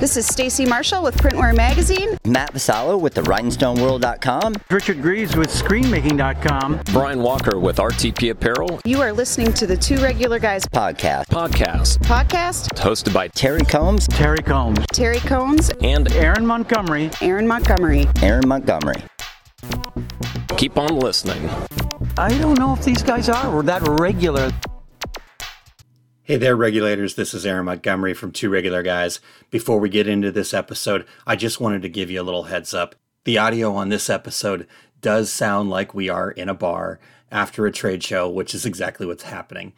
This is Stacy Marshall with Printwear Magazine. Matt Vassallo with the RhinestoneWorld.com. Richard Greaves with ScreenMaking.com. Brian Walker with RTP Apparel. You are listening to the Two Regular Guys Podcast. Podcast. podcast. Hosted by Terry Combs, Terry Combs. Terry Combs, and Aaron Montgomery. Aaron Montgomery. Aaron Montgomery. keep on listening. I don't know if these guys are that regular. Hey there, regulators. This is Aaron Montgomery from Two Regular Guys. Before we get into this episode, I just wanted to give you a little heads up. The audio on this episode does sound like we are in a bar after a trade show, which is exactly what's happening.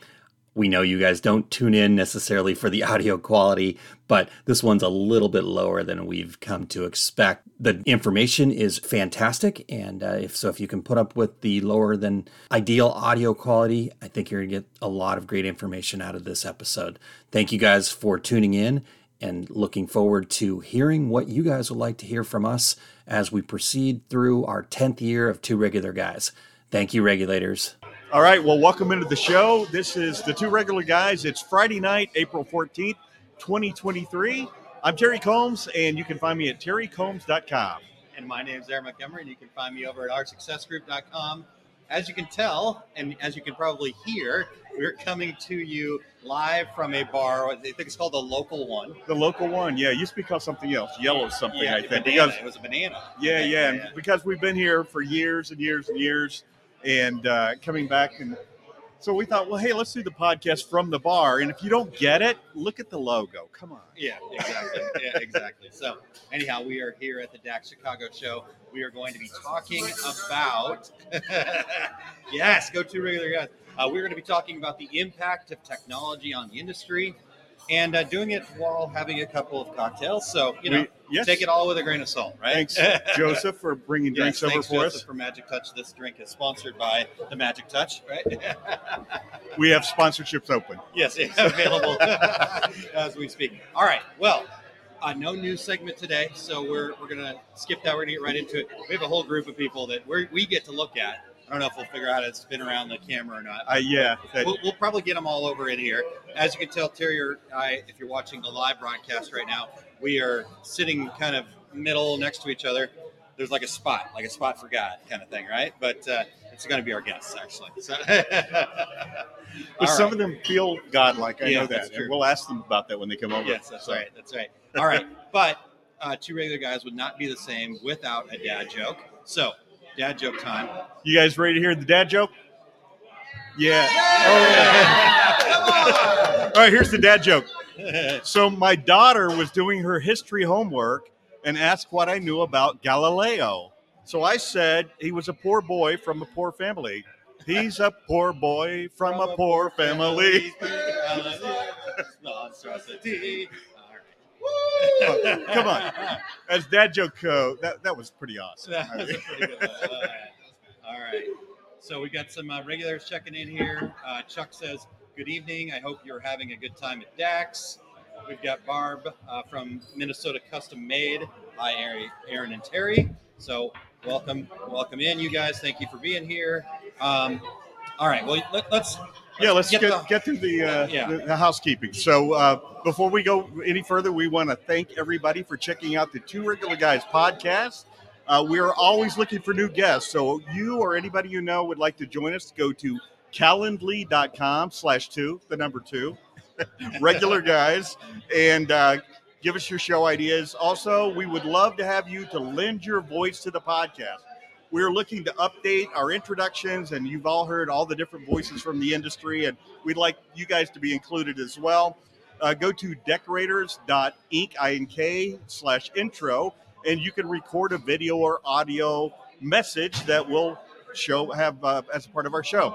We know you guys don't tune in necessarily for the audio quality, but this one's a little bit lower than we've come to expect. The information is fantastic, and uh, if so, if you can put up with the lower than ideal audio quality, I think you're gonna get a lot of great information out of this episode. Thank you guys for tuning in, and looking forward to hearing what you guys would like to hear from us as we proceed through our 10th year of Two Regular Guys. Thank you, regulators. All right. Well, welcome into the show. This is the two regular guys. It's Friday night, April 14th, 2023. I'm Terry Combs, and you can find me at terrycombs.com. And my name is Aaron Montgomery, and you can find me over at oursuccessgroup.com. As you can tell, and as you can probably hear, we're coming to you live from a bar. I think it's called the Local One. The local one. Yeah, it used to be called something else, yellow something, Yeah, I think. banana. Because, it was a banana. yeah, Okay, yeah, and because we've been here for years and years and years and uh, coming back. And so we thought, well, hey, let's do the podcast from the bar. And if you don't get it, look at the logo. Come on. Yeah, exactly. yeah, exactly. So, anyhow, we are here at the DAX Chicago show. We are going to be talking about, yes, go to regular guys. Uh, we're going to be talking about the impact of technology on the industry and uh, doing it while having a couple of cocktails. So, you know, We- yes. take it all with a grain of salt, right? Thanks, Joseph, for bringing Yes, drinks over thanks, for Joseph, us. for Magic Touch. This drink is sponsored by the Magic Touch, right? We have sponsorships open. Yes, available as we speak. All right. Well, uh, no news segment today, so we're, we're gonna skip that. We're gonna get right into it. We have a whole group of people that we we get to look at. I don't know if we'll figure out how to spin around the camera or not. Uh, yeah. that- We'll, we'll probably get them all over in here. As you can tell, Terry or I, if you're watching the live broadcast right now, we are sitting kind of middle next to each other. There's like a spot, like a spot for God kind of thing, right? But uh, it's going to be our guests, actually. So, But some right. of them feel godlike. I Yeah, know that. And we'll ask them about that when they come over. Yes, that's So- right. That's right. All right. But uh, two regular guys would not be the same without a dad joke. So, dad joke time. You guys ready to hear the dad joke? Yeah. All right, here's the dad joke. So, my daughter was doing her history homework and asked what I knew about Galileo. So, I said he was a poor boy from a poor family. He's a poor boy from a poor family. Monstrosity. Oh, come on. As dad joke go, that, that was pretty awesome. That was pretty good one. All right. All right. So we got some uh, regulars checking in here. Uh, Chuck says, "Good evening. I hope you're having a good time at Dax." We've got Barb uh, from Minnesota Custom Made. Hi, Aaron, Aaron and Terry. So welcome, welcome in, you guys. Thank you for being here. Um, all right. Well, let, us Yeah, let's get, the- get through the, uh, Yeah. the, the housekeeping. So uh, before we go any further, we want to thank everybody for checking out the Two Regular Guys podcast. Uh, we are always looking for new guests. So you or anybody you know would like to join us, go to calendly.com slash two, the number two, regular guys, and uh, give us your show ideas. Also, we would love to have you to lend your voice to the podcast. We're looking to update our introductions, and you've all heard all the different voices from the industry, and we'd like you guys to be included as well. Uh, go to decorators.ink slash intro, and you can record a video or audio message that we'll show have uh, as part of our show.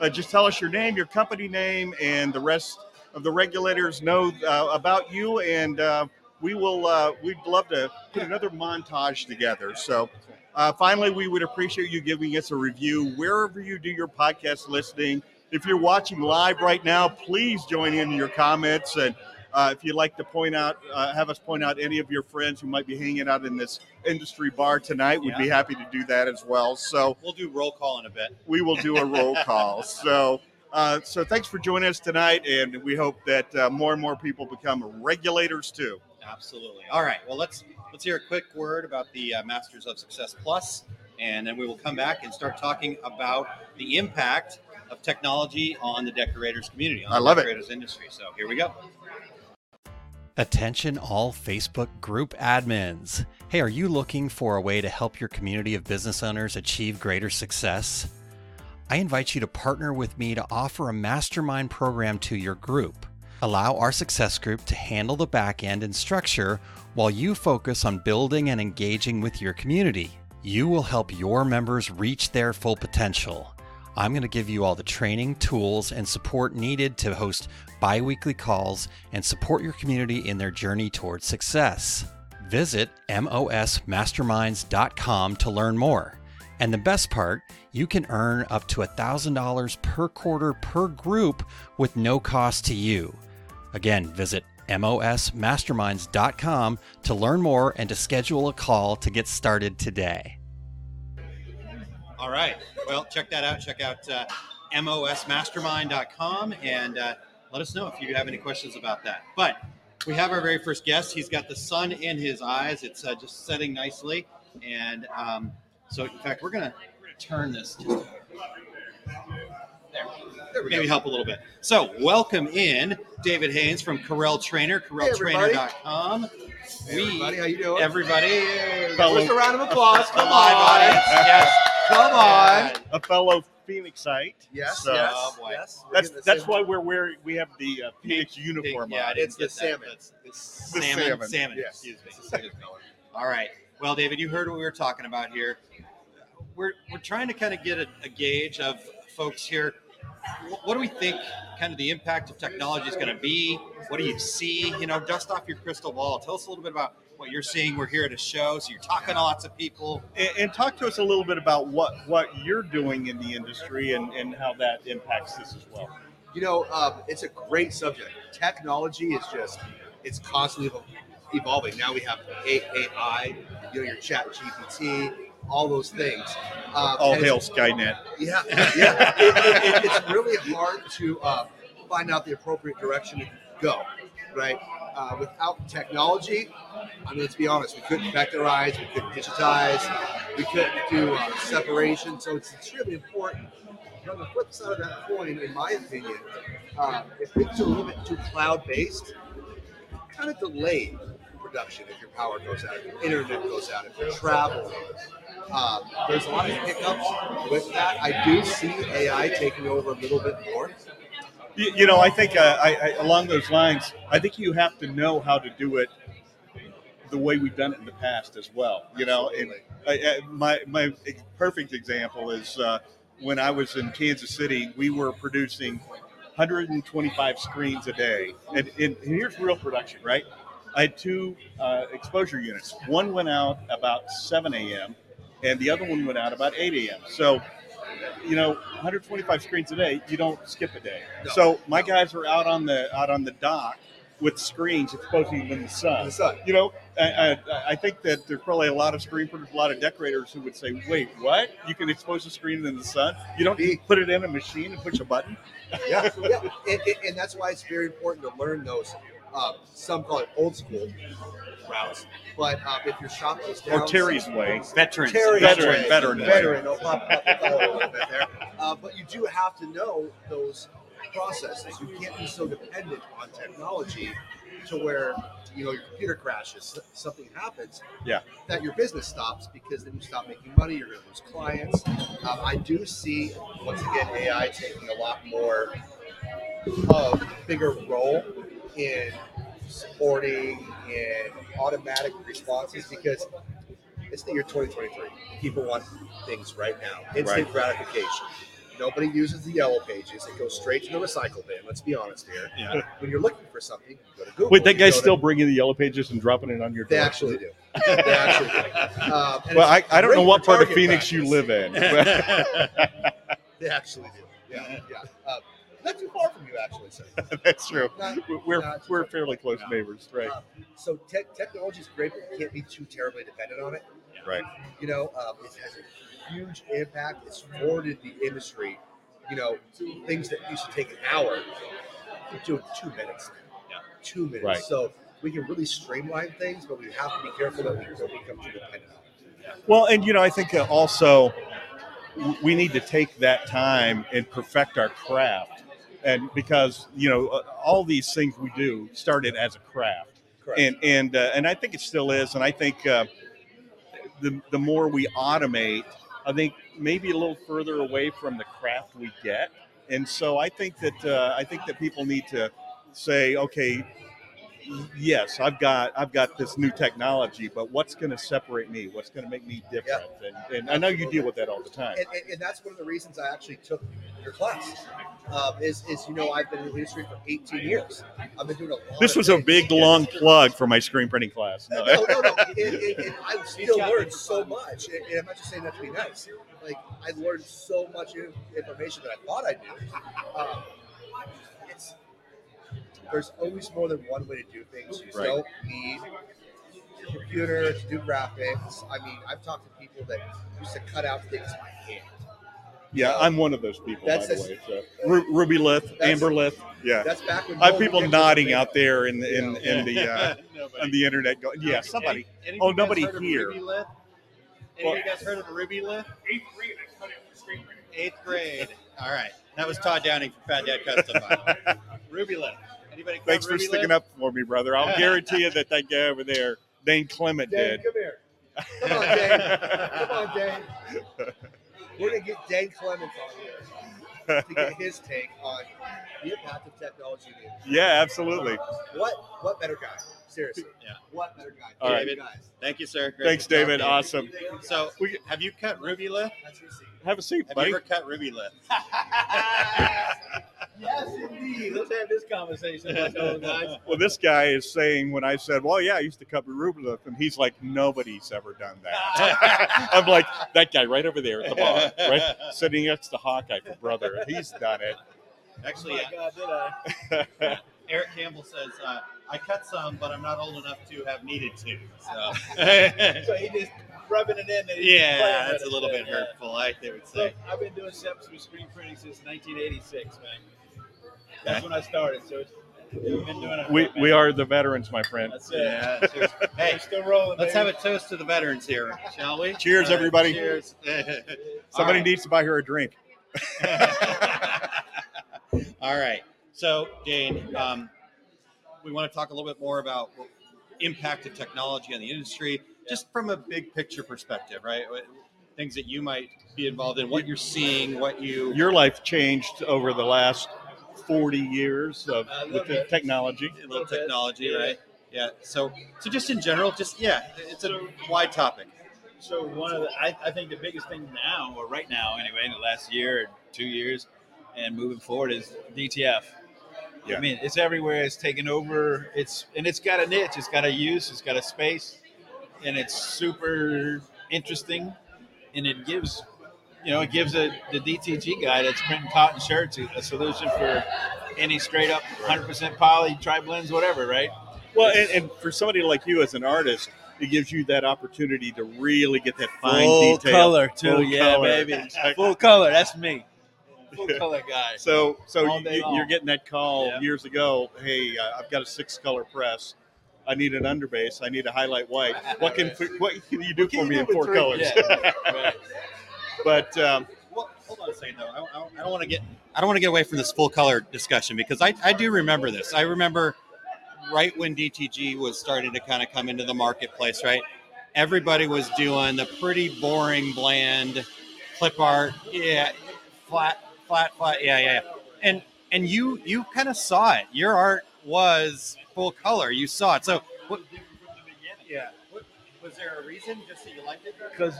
Uh, just tell us your name, your company name, and the rest of the regulators know uh, about you, and uh, we will. Uh, we'd love to put another montage together. So, uh, finally, we would appreciate you giving us a review wherever you do your podcast listening. If you're watching live right now, please join in your comments. And uh, if you'd like to point out, uh, have us point out any of your friends who might be hanging out in this industry bar tonight, we'd be happy to do that as well. So We'll do roll call in a bit. we will do a roll call. So, uh, so thanks for joining us tonight, and we hope that uh, more and more people become regulators too. Absolutely. All right. Well, let's let's hear a quick word about the uh, Masters of Success Plus, and then we will come back and start talking about the impact of technology on the decorators community, on I the love it. decorators industry. So here we go. Attention all Facebook group admins. Hey, are you looking for a way to help your community of business owners achieve greater success? I invite you to partner with me to offer a mastermind program to your group. Allow our success group to handle the back end and structure while you focus on building and engaging with your community. You will help your members reach their full potential. I'm going to give you all the training, tools, and support needed to host bi weekly calls and support your community in their journey towards success. Visit mosmasterminds.com to learn more. And the best part, you can earn up to $1,000 per quarter per group with no cost to you. Again, visit mosmasterminds.com to learn more and to schedule a call to get started today. All right. Well, check that out. Check out uh, mosmastermind.com and uh, let us know if you have any questions about that. But we have our very first guest. He's got the sun in his eyes. It's uh, just setting nicely. And um, so, in fact, we're going to turn this just there. There we Maybe help a little bit. So, welcome in David Haynes from Corel Trainer, CorelTrainer.com. Hey, everybody, how you doing? Everybody, Fellow- Just a round of applause. the Come live on. audience. Yes. Come on. a fellow Phoenixite. Yes, So- yes, Oh, yes. That's that's same- why we're wearing we have the uh, Phoenix uniform Yeah, on. didn't It's the salmon. That's- It's The salmon, salmon. salmon. Yes. Excuse me. It's the. All right. Well, David, you heard what we were talking about here. We're we're trying to kind of get a, a gauge of folks here. Wh- What do we think kind of the impact of technology is going to be? What do you see? You know, dust off your crystal ball. Tell us a little bit about what you're seeing. We're here at a show, so you're talking to lots of people. And, and talk to us a little bit about what what you're doing in the industry and and how that impacts this as well. You know, um, it's a great subject. Technology is just, it's constantly evolving. Now we have AI, you know, your chat GPT, all those things. Um, All hail Skynet. Yeah, yeah. It, it, it, it's really hard to uh, find out the appropriate direction to go, right? Uh, without technology, I mean, let's be honest, we couldn't vectorize, we couldn't digitize, we couldn't do uh, separation. So it's extremely important. But on the flip side of that coin, in my opinion, um, if things are a little bit too cloud-based, kind of delay production if your power goes out, if your internet goes out, if you're traveling. Um, there's a lot of hiccups with that. I do see AI taking over a little bit more. You, you know, I think uh, I, I, along those lines, I think you have to know how to do it the way we've done it in the past as well. You know, and I, my my perfect example is uh, when I was in Kansas City, we were producing 125 screens a day, and, and here's real production, right? I had two uh, exposure units. One went out about 7 a.m. and the other one went out about 8 a.m. So, you know, 125 screens a day, you don't skip a day. No. So my guys were out on the out on the dock with screens exposing them in the sun. The sun. You know, I, I, I think that there's probably a lot of screen printers, a lot of decorators who would say, "Wait, what? You can expose a screen in the sun? You don't put it in a machine and push a button?" Yeah, yeah. And, and, and that's why it's very important to learn those. Um, some call it old school routes, but um, if your shop goes down, Or Terry's way. Veterans. Terry's Veteran, way. veteran veteran. Pop, pop a little bit there. Uh, but you do have to know those processes. You can't be so dependent on technology to where you know your computer crashes, something happens. Yeah. That your business stops because then you stop making money. You're going to lose clients. Um, I do see once again AI taking a lot more of a bigger role in supporting and automatic responses because it's the year 2023. People want things right now, instant Right. gratification. Nobody uses the yellow pages. It goes straight to the recycle bin. Let's be honest here. Yeah. When you're looking for something, go to Google. Wait, that guy's go to- still bringing the yellow pages and dropping it on your They door. actually do. They actually do. Um, Well, I, I don't know what part of Phoenix you live in. They actually do. Yeah, yeah. Um, not too far from you, actually. So, That's true. Not- We're not- we're fairly close neighbors, right? Um, so te- technology is great, but you can't be too terribly dependent on it. Right. You know, um, it has a huge impact. It's forwarded the industry. You know, things that used to take an hour, it two minutes. now. Two minutes. Right. So we can really streamline things, but we have to be careful that we don't become too dependent. On it. Well, and you know, I think uh, also we need to take that time and perfect our craft, and because you know uh, all these things we do started as a craft, Correct. and and uh, and I think it still is, and I think uh, the the more we automate, I think maybe a little further away from the craft we get, and so I think that uh, I think that people need to say, okay, yes, I've got I've got this new technology, but what's going to separate me? What's going to make me different? And, and I know you deal with that all the time. and, and, and that's one of the reasons I actually took your class. Um, is, is you know I've been in the industry for 18 years. I've been doing a lot. This of was a big long plug for my screen printing class. No, no, no. no. And, and, and I still learned so much. And, and I'm not just saying that to be nice. Like I learned so much information that I thought I knew. Um, it's there's always more than one way to do things. You Right. don't need a computer to do graphics. I mean, I've talked to people that used to cut out things by hand. Yeah, I'm one of those people, That's- by the way. So. Ru- Rubylith, Amber Lith. Yeah. That's back when I have people nodding out there in the, in, Yeah. in the uh, on the internet. Going, yeah, somebody. Any, any Oh, of guys nobody here. Ruby Lith? Any of you guys heard of Rubylith? Eighth grade, I cut it with screen. Eighth grade. All right, that was Todd Downing from Fat Dad Custom. by the way. Rubylith. Anybody? Thanks for Ruby sticking Lith? up for me, brother. I'll guarantee you that that guy over there, Dane Clement, Dan, did. come here. Come on, Dan. Come on, Dan. We're gonna get Dane Clements on here to get his take on the impact of technology. in the industry. Yeah, absolutely. What what better guy? Seriously. Yeah. What better guy? All right. David. Guys. Thank you, sir. Great Thanks, to David. to you. Awesome. So, have you cut Rubylith? That's your seat. Have a seat, Have buddy. you ever cut Rubylith? Yes, indeed. Let's have this conversation, guys. Well, this guy is saying when I said, "Well, yeah, I used to cover Rubylith," and he's like, "Nobody's ever done that." I'm like, "That guy right over there at the bar, right, sitting next to Hawkeye for brother. He's done it." Actually, Oh God, did I? Eric Campbell says, uh, I cut some, but I'm not old enough to have needed to. So, So he just rubbing it in. That yeah, that's a little it. bit hurtful, I they would Look, say. I've been doing steps with screen printing since 1986, man. That's when I started. So it's, we've been doing it. We we are the veterans, my friend. That's it. Yeah, cheers. Hey, We're still rolling. let's have a toast to the veterans here, shall we? Cheers, All right, everybody. Cheers. Somebody All right. needs to buy her a drink. All right. So, Dane, um, we want to talk a little bit more about impact of technology on the industry, just from a big picture perspective, right? Things that you might be involved in, what you're seeing, what you. Your life changed over the last 40 years of A with the technology. a little technology, yeah. right? Yeah. So, so just in general, just yeah, it's a wide topic. So one of the, I, I think the biggest thing now, or right now anyway, in the last year or two years, and moving forward is DTF. Yeah. I mean, it's everywhere. It's taken over. It's and it's got a niche. It's got a use. It's got a space, and it's super interesting. And it gives, you know, it gives a, the DTG guy that's printing cotton shirts a, a solution for any straight up 100% poly, tri blends, whatever, right? Well, and, and for somebody like you as an artist, it gives you that opportunity to really get that fine Full detail. color too, Full yeah, color. baby. Exactly. Full color. That's me. Full color guy. So, so you, you're getting that call Yeah. years ago. Hey, uh, I've got a six color press. I need an underbase. I need a highlight white. What can what can you do for me in four colors? Yeah, right. but um, Well, hold on a second though. I, I, I don't want to get I don't want to get away from this full color discussion because I, I do remember this. I remember right when DTG was starting to kind of come into the marketplace. Right, everybody was doing the pretty boring, bland clip art. Yeah, flat, flat, flat. Yeah, yeah, yeah. And and you you kind of saw it. Your art was full color. You saw it. So what? Yeah. What, was there a reason just that you liked it? Because,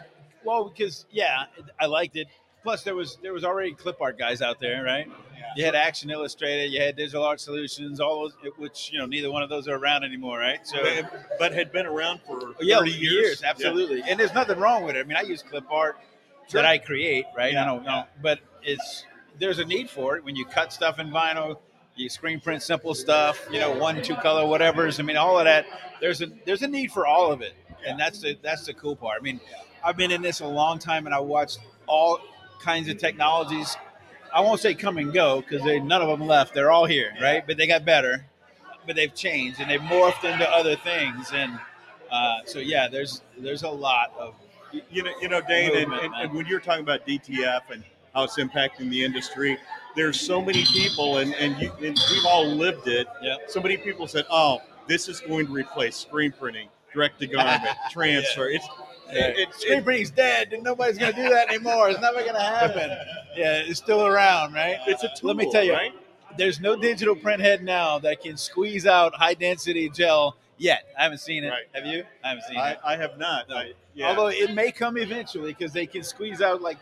well, because yeah, I liked it. Plus, there was there was already clip art guys out there, right? Yeah. You had Action Illustrated, you had Digital Art Solutions, all those, which you know neither one of those are around anymore, right? So but had been around for 30 yeah, years. absolutely. And there's nothing wrong with it. I mean, I use clip art Sure. that I create, right? Yeah, I don't know, but it's there's a need for it when you cut stuff in vinyl. You screen print simple stuff, you know, one, two color, whatever's. I mean, all of that. There's a there's a need for all of it, and that's the that's the cool part. I mean, I've been in this a long time, and I watched all kinds of technologies. I won't say come and go because none of them left. They're all here, right? But they got better. but they've changed and they've morphed into other things. And uh, so yeah, there's there's a lot of you know, you know, Dane, and, Movement, and, and when you're talking about DTF and how it's impacting the industry, there's so many people, and and, you, and we've all lived it. Yeah. So many people said, "Oh, this is going to replace screen printing, direct to garment, transfer." Yeah. it's Screen printing's dead, and nobody's going to do that anymore. It's never going to happen. Yeah, it's still around, right? It's a tool. Let me tell you, right? there's no digital print head now that can squeeze out high density gel yet. I haven't seen it. Right. Have you? I haven't seen I, it. I have not. I, yeah. Although it may come eventually because they can squeeze out like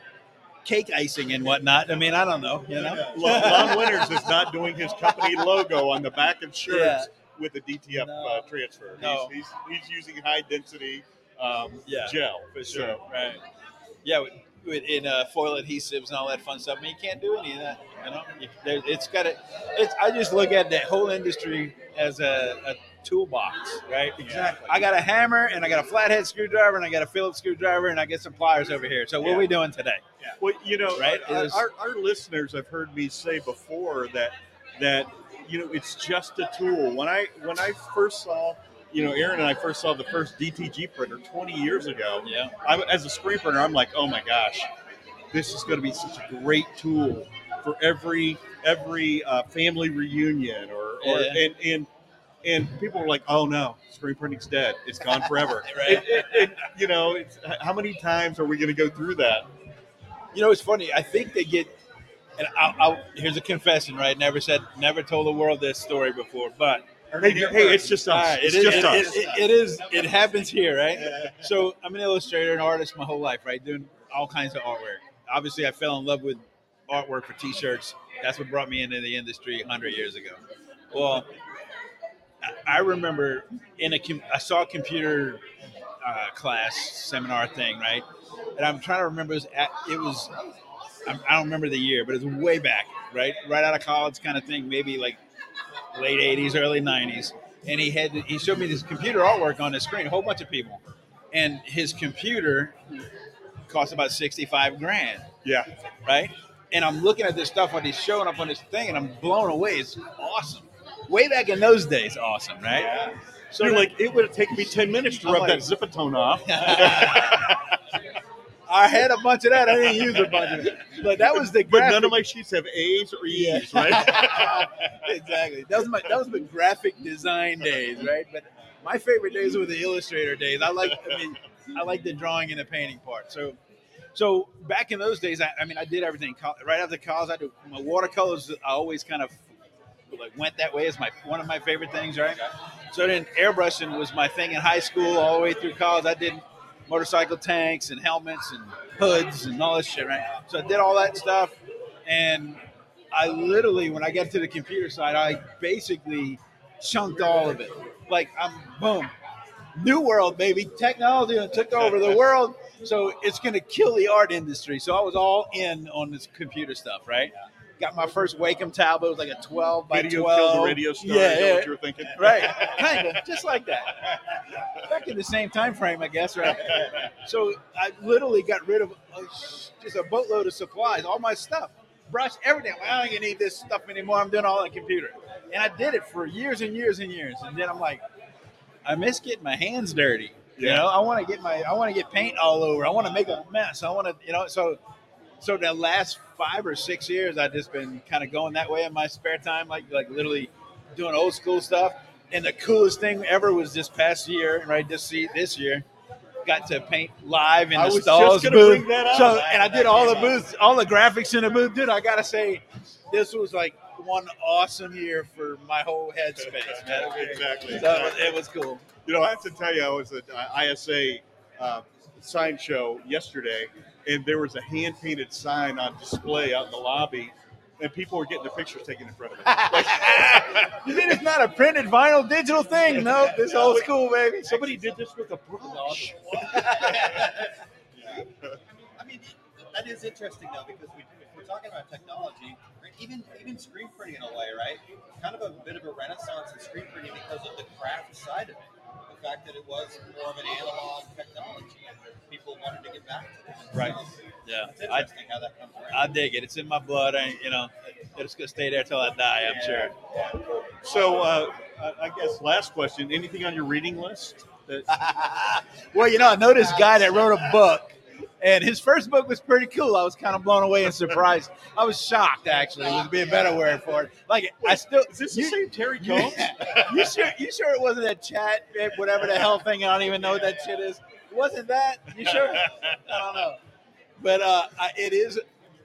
cake icing and whatnot. I mean, I don't know. You know, Lon Lon Winters is not doing his company logo on the back of shirts Yeah. with a DTF No. uh, transfer. No. He's, he's, he's using high density um, Yeah, gel. for sure. So, Right. Yeah, with, with in uh, foil adhesives and all that fun stuff. I mean, you can't do any of that. You know, there- it's got it. It's. I just look at the whole industry as a, a toolbox, right? Exactly. I got a hammer and I got a flathead screwdriver and I got a Phillips screwdriver and I get some pliers over here. So what Yeah. are we doing today? Yeah. Well, you know, Right? our, our, our listeners have heard me say before that that you know it's just a tool. When I when I first saw, you know, Aaron and I first saw the first DTG printer 20 years ago. Yeah. I, as a screen printer, I'm like, oh my gosh, this is going to be such a great tool for every every uh, family reunion or, or Yeah. and and and people were like, oh no, screen printing's dead. It's gone forever. Right. And- and- and, you know, it's, how many times are we going to go through that? You know, it's funny. I think they get. And I'll, I'll, here's a confession, right? Never said, never told the world this story before, but Hey, hey, it's just us. Right, it's it is- just it- us. it- it is. It happens here, right? So I'm an illustrator and artist my whole life, right? Doing all kinds of artwork. Obviously, I fell in love with artwork for T-shirts. That's what brought me into the industry 100 years ago. Well, I- remember in a I saw a computer uh, class seminar thing, right? And I'm trying to remember. It was, at, it was I don't remember the year, but it was way back, right? Right out of college, kind of thing. Maybe like late '80s, early '90s. And he had he showed me this computer artwork on the screen, a whole bunch of people, and his computer cost about 65 grand, Yeah. right? And I'm looking at this stuff when he's showing up on this thing, and I'm blown away. It's awesome. Way back in those days, awesome, right? Yeah. So you're like, it would have taken me 10 minutes to I'm rub like- that Zipatone off. I had a bunch of that. I didn't use a bunch of it, but that was the. but none of my sheets have A's or E's, Yeah. right? exactly. That was my that was the graphic design days, right? But my favorite days were the illustrator days. I like I mean I like the drawing and the painting part. So so back in those days, I, I mean I did everything. Right after college, I did my watercolors. I always kind of like went that way as my one of my favorite things, right? So then airbrushing was my thing in high school all the way through college. I did motorcycle tanks and helmets and hoods and all this shit, right? So I did all that stuff, and I literally, when I got to the computer side, I basically chunked all of it. Like I'm boom, new world, baby, technology took over the world. So it's gonna kill the art industry. So I was all in on this computer stuff, right? Got my first Wacom tablet. It was like a 12 by Radio 12. killed the radio star. Yeah, yeah. what you were thinking? Right, kind of, just like that. Back in the same time frame, I guess, right? So I literally got rid of a, just a boatload of supplies, all my stuff, brush, everything. I don't even need this stuff anymore. I'm doing all on the computer, and I did it for years and years and years. And then I'm like, I miss getting my hands dirty. You know, I want to get my, I want to get paint all over. I want to make a mess. I want to, you know, so. So the last five or six years, I've just been kind of going that way in my spare time, like like literally doing old school stuff. And the coolest thing ever was this past year, right? This see this year, got to paint live in I the was Stahls' just booth. bring that up. So, and I did all the booths, all the graphics in the booth, dude. I gotta say, this was like one awesome year for my whole headspace, man. Exactly. So it was, it was cool. You know, I have to tell you, I was at uh, ISA uh, sign show yesterday, and there was a hand painted sign on display out in the lobby, and people were getting their pictures taken in front of it. Like, You mean it's not a printed vinyl digital thing? No, this old school, baby. somebody did this with a brush. I mean, that is interesting though because we, if we're talking about technology, right, even even screen printing in a way, right? Kind of a bit of a renaissance in screen printing because of the craft side of it. The fact that it was more of an analog technology, and people wanted to get back to it. Right. So Yeah. It's I, how that comes around. I dig it. It's in my blood. I, you know, it's gonna stay there till I die. I'm sure. So, uh, I I guess last question. Anything on your reading list? That, Well, you know, I know this guy that wrote a book, and his first book was pretty cool. I was kind of blown away and surprised. I was shocked, actually, would be a better word for it. Like, I still is this you, the same Terry Combs? you sure? You sure it wasn't that chat, whatever the hell thing? I don't even know what that shit is. It wasn't that? You sure? I don't know. But uh, it is.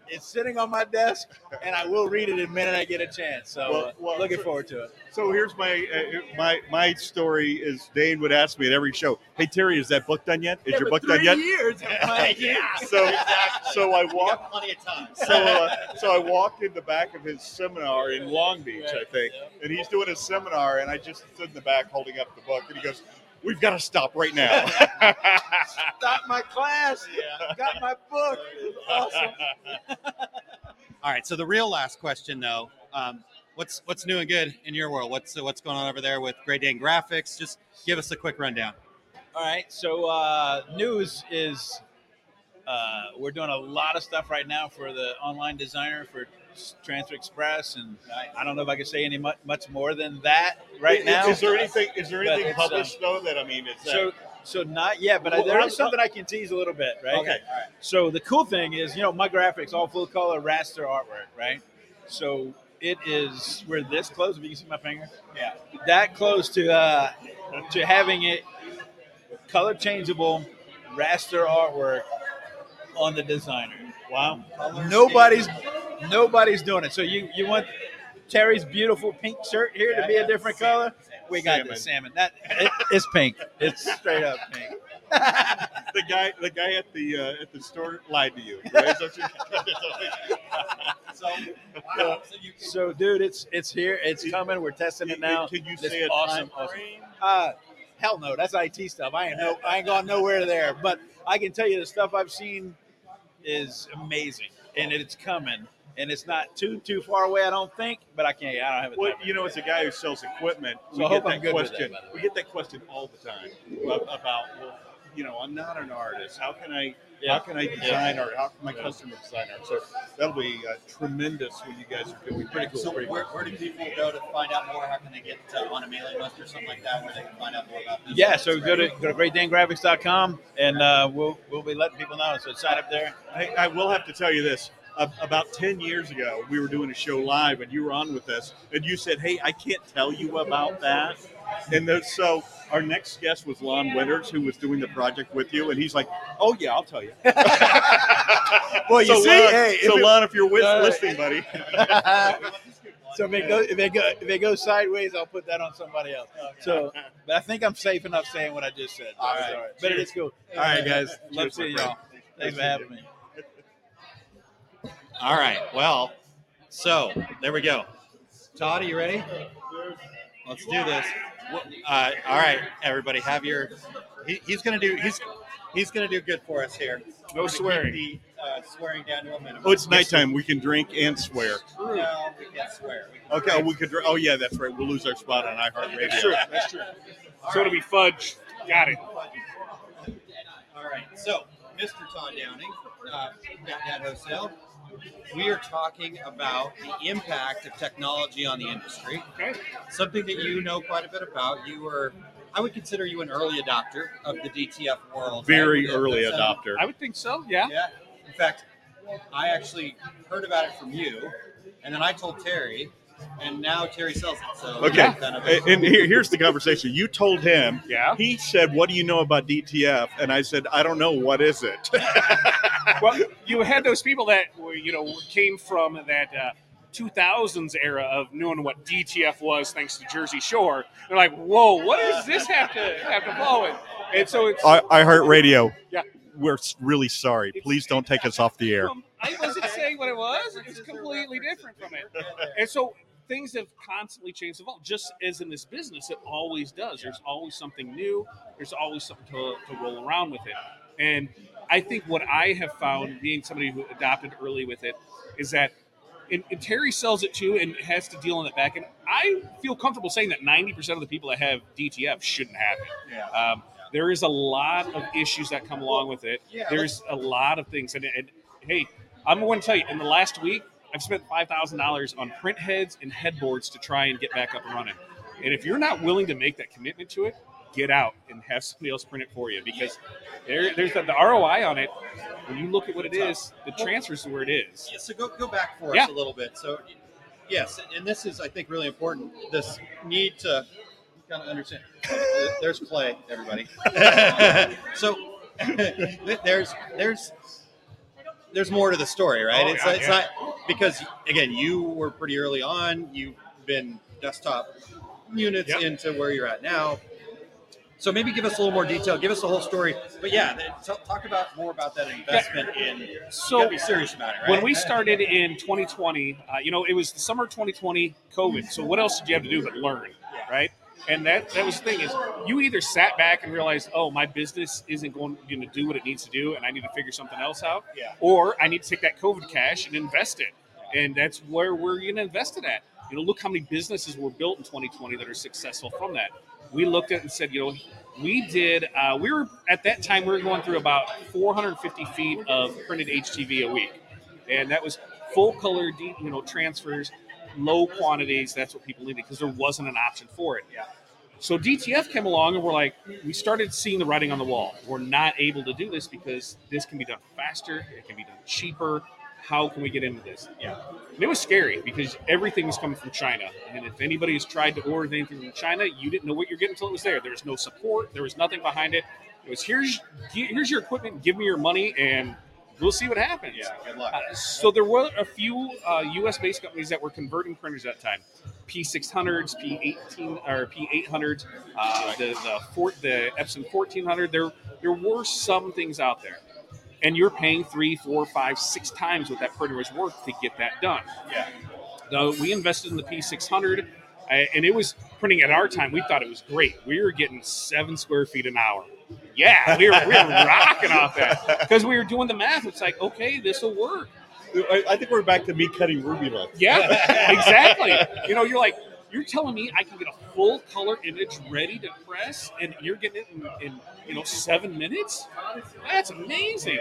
It's sitting on my desk, and I will read it the minute I get a chance. So, Well- uh, well, looking so- forward to it. So here's my uh, my my story. Is Dane would ask me at every show, "Hey Terry, is that book done yet? Is your book done yet?" Years. yeah. So so I walked plenty of time. so uh, so I walked in the back of his seminar in Long Beach, I think, and he's doing a seminar, and I just stood in the back holding up the book, and he goes, "We've got to stop right now." Stop my class. Yeah. Got my book. Awesome. All right. So the real last question, though, um, what's what's new and good in your world? What's what's going on over there with Great Dane Graphics? Just give us a quick rundown. All right. So uh, news is uh, we're doing a lot of stuff right now for the online designer for Transfer Express, and I, don't know if I can say any much, much more than that right Is- now. is there anything? Is there anything it's, um, published though that I mean? Is that, So, so not yet, but I, Well, there is something I can tease a little bit, right? Okay. So the cool thing is, you know, my graphics all full color raster artwork, right? So it is we're this close. If you can see my finger, yeah, that close to uh, to having it color changeable raster artwork on the designer. Wow, nobody's nobody's doing it. So you you want Terry's beautiful pink shirt here to be a different color? We got the salmon. That it, it's pink. It's straight up pink. the guy the guy at the uh, at the store lied to you. Right? Is that what you- So, dude, it's it's here. It's coming. We're testing it now. Can you It's say a awesome, awesome. Uh, hell no, that's IT stuff. I ain't no, I ain't going nowhere there. But I can tell you the stuff I've seen is amazing, and it's coming, and it's not too too far away. I don't think, but I can't. I don't have it. Well, you know, as a guy who sells equipment, So we I get that question. that, by the way. we get that question all the time about, well, you know, I'm not an artist. How can I? Yeah. How can I design art? How can my customer design art? So that'll be uh, tremendous when you guys are doing. Pretty cool. So pretty where, cool. where do people go to find out more? How can they get uh, on a mailing list or something like that, where they can find out more about this? Yeah, so go to go to greatdanegraphics.com and uh, we'll we'll be letting people know. So sign up there. Hey, I will have to tell you this. About 10 years ago, we were doing a show live and you were on with us, and you said, Hey, I can't tell you about that. And then, so our next guest was Lon Winters, who was doing the project with you, and he's like, Oh, yeah, I'll tell you. Well, you so, see, Lon, hey, so if it- Lon, if you're with, Uh, listening, buddy. so if it go if it go if it goes sideways, I'll put that on somebody else. So, but I think I'm safe enough saying what I just said. All It's right. But it is cool. All right, guys. Love Cheers, my seeing y'all. Thanks for having me. All right. Well, so there we go. Todd, are you ready? Let's do this. Uh, all right, everybody, have your. He, he's gonna do. He's he's gonna do good for us here. No swearing. The, uh, swearing down to a minimum. Oh, it's nighttime. We can drink and swear. No, we can't swear. We can Okay, we could. Oh, yeah, that's right. We'll lose our spot on iHeartRadio. That's true. That's true. So it'll be fudge. Got it. All right. So, Mr. Todd Downing, uh, Dad Wholesale, we are talking about the impact of technology on the industry. Okay. Something that you know quite a bit about. You were, I would consider you an early adopter of the DTF world. Very right? early That's, uh, adopter. I would think so. Yeah. Yeah. In fact, I actually heard about it from you, and then I told Terry, and now Terry sells it. So Okay, kind of and and here, here's the conversation. You told him. Yeah. He said, "What do you know about DTF?" And I said, "I don't know. What is it?" Well, you had those people that were, you know came from that uh, 2000s era of knowing what DTF was, thanks to Jersey Shore. They're like, "Whoa, what does this have to have to follow it?" And so it's I, Heart Radio. Yeah. We're really sorry. Please don't take us off the air. I wasn't saying what it was. It's completely different from it. And so things have constantly changed, evolved. Just as in this business, it always does. There's always something new. There's always something to, to roll around with it. And I think what I have found, being somebody who adopted early with it, is that. And, and Terry sells it too, and has to deal in the back. end. I feel comfortable saying that 90% of the people that have DTF shouldn't have it. Um, there is a lot of issues that come along with it. Yeah, There's a lot of things, and, and hey, I'm going to tell you, in the last week, I've spent five thousand dollars on print heads and headboards to try and get back up and running. And if you're not willing to make that commitment to it, get out and have somebody else print it for you because there, there's the, the ROI on it. When you look at what it is, the transfers to where it is. Yeah, so go go back for Yeah. us a little bit. So yes, and this is I think really important. This need to kind of understand. There's Clay, everybody. so there's there's there's more to the story, right? Oh, it's yeah, it's yeah. not because again, you were pretty early on. You've been desktop units Yep. into where you're at now. So maybe give us a little more detail. Give us the whole story. But yeah, talk about more about that investment in. So be serious about it, right? When we started in 2020, uh, you know, it was the summer of 2020, COVID. So what else did you have to do but learn, right? And that that was the thing is you either sat back and realized, oh, my business isn't going, going to do what it needs to do, and I need to figure something else out, Yeah. or I need to take that COVID cash and invest it, and that's where we're going to invest it at. You know, look how many businesses were built in 2020 that are successful from that. We looked at it and said, you know, we did. Uh, we were at that time we were going through about 450 feet of printed HTV a week, and that was full color, you know, transfers, low quantities. That's what people needed because there wasn't an option for it. Yeah. So DTF came along and we're like, we started seeing the writing on the wall. We're not able to do this because this can be done faster. It can be done cheaper. How can we get into this? Yeah. And it was scary because everything was coming from China. And if anybody has tried to order anything from China, you didn't know what you're getting until it was there. There was no support. There was nothing behind it. It was here's here's your equipment. Give me your money, and we'll see what happens. Yeah. Good luck. Uh, so there were a few uh, U.S. based companies that were converting printers at that time. P600s, P18 or P800s, uh, the the, four, the Epson 1400. There there were some things out there, and you're paying three, four, five, six times what that printer was worth to get that done. Yeah. So we invested in the P600, uh, and it was printing at our time. We thought it was great. We were getting seven square feet an hour. Yeah, we were, we were rocking off that because we were doing the math. It's like, okay, this will work. I, I think we're back to me cutting ruby Rubylith. Yeah, exactly. You know, you're like, you're telling me I can get a full color image ready to press, and you're getting it in, in you know seven minutes. That's amazing.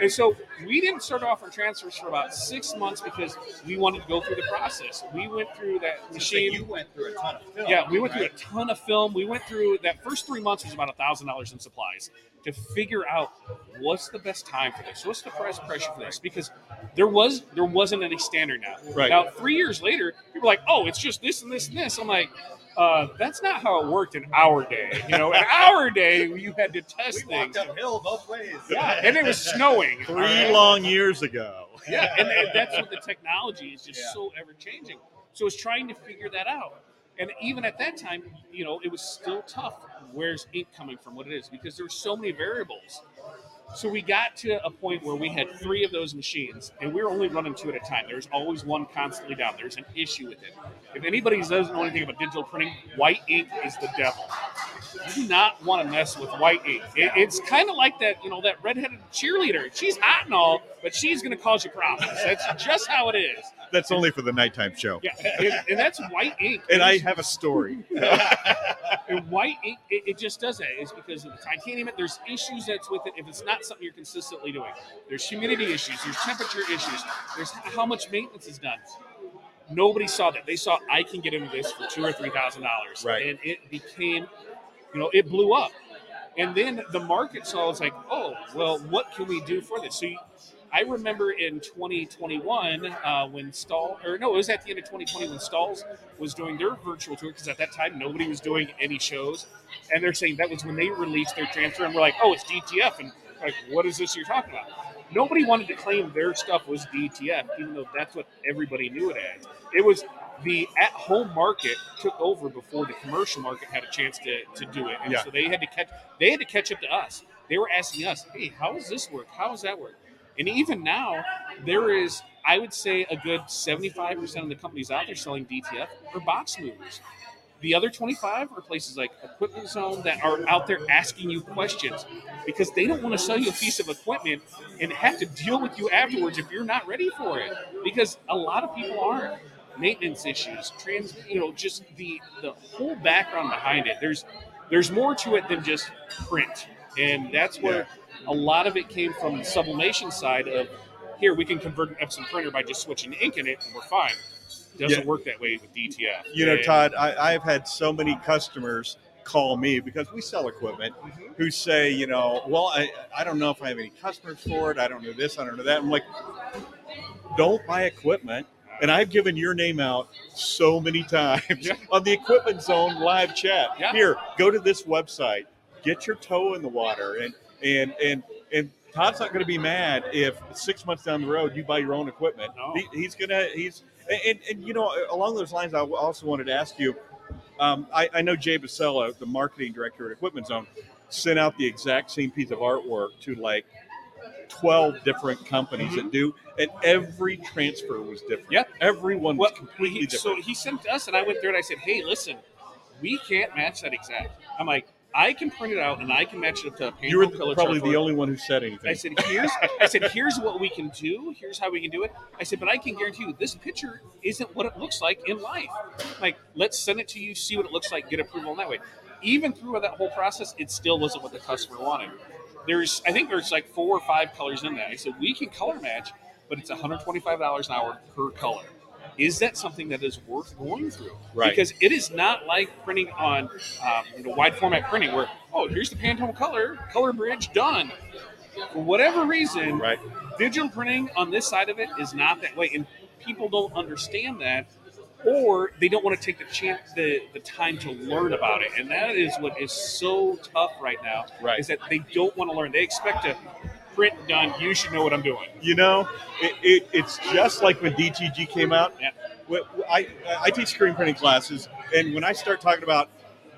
And so we didn't start off on transfers for about six months because we wanted to go through the process. We went through that machine. you went through a ton of film. Yeah, we went through a ton of film. We went through that first three months was about a thousand dollars in supplies to figure out what's the best time for this, what's the price pressure for this, because there was there wasn't any standard now. Right. Now three years later, people are like, oh, it's just this and this and this. I'm like. Uh, that's not how it worked in our day. You know, in our day, you had to test We walked things. uphill both ways. Yeah, and it was snowing. Three Alright? long years ago. Yeah, and, and that's what the technology is just Yeah. so ever changing. So it's trying to figure that out. And even at that time, you know, it was still tough. Where's ink coming from? What it is? Because there were so many variables. So we got to a point where we had three of those machines, and we were only running two at a time. There's always one constantly down. There's an issue with it. If anybody doesn't know anything about digital printing, white ink is the devil. You do not want to mess with white ink. It, it's kind of like that, you know, that redheaded cheerleader. She's hot and all, but she's going to cause you problems. That's just how it is. That's only for the nighttime show. Yeah, and, and that's white ink. And I have a story. And white ink, it, it just does that. It's because of the titanium. There's issues that's with it. If it's not something you're consistently doing, there's humidity issues. There's temperature issues. There's how much maintenance is done. Nobody saw that. They saw I can get into this for two or three thousand dollars, Right. and it became, you know, it blew up. And then the market saw it's like, oh, well, what can we do for this? So you, I remember in 2021 uh, when Stahl, or no, it was at the end of 2020 when Stahls was doing their virtual tour because at that time nobody was doing any shows, and they're saying that was when they released their transfer, and we're like, oh, it's DTF, and like, what is this you're talking about? Nobody wanted to claim their stuff was DTF, even though that's what everybody knew it as. It was the at-home market took over before the commercial market had a chance to, to do it, and Yeah. so they had to catch they had to catch up to us. They were asking us, "Hey, how does this work? How does that work?" And even now, there is, I would say, a good 75% of the companies out there selling DTF are box movers. The other 25 are places like Equipment Zone that are out there asking you questions because they don't want to sell you a piece of equipment and have to deal with you afterwards if you're not ready for it. Because a lot of people aren't. Maintenance issues, trans, you know, just the the whole background behind it. There's there's more to it than just print, and that's where a lot of it came from the sublimation side of here we can convert an Epson printer by just switching ink in it, and we're fine. It Doesn't Yeah. work that way with DTF. You know, And- Todd, I, I've had so many customers call me because we sell equipment Mm-hmm. who say, you know, well, I, I don't know if I have any customers for it. I don't know this, I don't know that. I'm like, don't buy equipment. And I've given your name out so many times on the Equipment Zone live chat. Yeah. Here, go to this website, get your toe in the water, and and and and Todd's not going to be mad if six months down the road you buy your own equipment. No. He, he's gonna he's and, and and you know along those lines, I also wanted to ask you. Um, I, I know Jay Basella, the marketing director at Equipment Zone, sent out the exact same piece of artwork to like 12 different companies that do, and every transfer was different. Mm-hmm. Yep. Everyone was Well, completely he, different. so he sent to us, and I went there and I said, "Hey, listen, we can't match that exact." I'm like, "I can print it out and I can match it up to a paint. you were color probably the only one who said anything. I said, "Here's," I said, "Here's what we can do. Here's how we can do it." I said, "But I can guarantee you, this picture isn't what it looks like in life. Like, let's send it to you, see what it looks like, get approval in that way." Even through that whole process, it still wasn't what the customer wanted. There's, I think there's like four or five colors in that. I said, "We can color match, but it's 125 dollars an hour per color." Is that something that is worth going through? Right. Because it is not like printing on um, you know, wide format printing where, oh, here's the Pantone color, color bridge, done. For whatever reason, right. digital printing on this side of it is not that way. And people don't understand that or they don't want to take the chance the, the time to learn about it. And that is what is so tough right now. Right. Is that they don't want to learn. They expect to print done, you should know what I'm doing. You know, it, it, it's just like when DTG came out. Yeah. I, I teach screen printing classes, and when I start talking about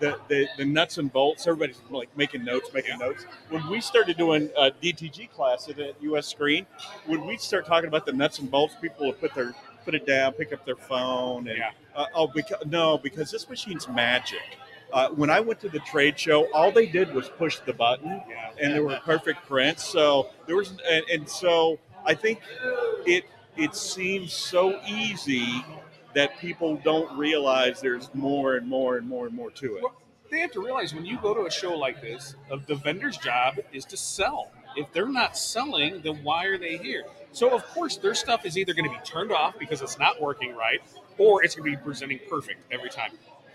the, the, the nuts and bolts, everybody's like making notes, making notes. When we started doing a DTG class at at US Screen, when we start talking about the nuts and bolts, people would put their put it down, pick up their phone, and Yeah. uh, oh, because no, because this machine's magic. Uh, when I went to the trade show, all they did was push the button, Yeah. and there were perfect prints. So there was, and, and so I think it it seems so easy that people don't realize there's more and more and more and more to it. Well, they have to realize when you go to a show like this, the vendor's job is to sell. If they're not selling, then why are they here? So of course their stuff is either going to be turned off because it's not working right, or it's going to be presenting perfect every time.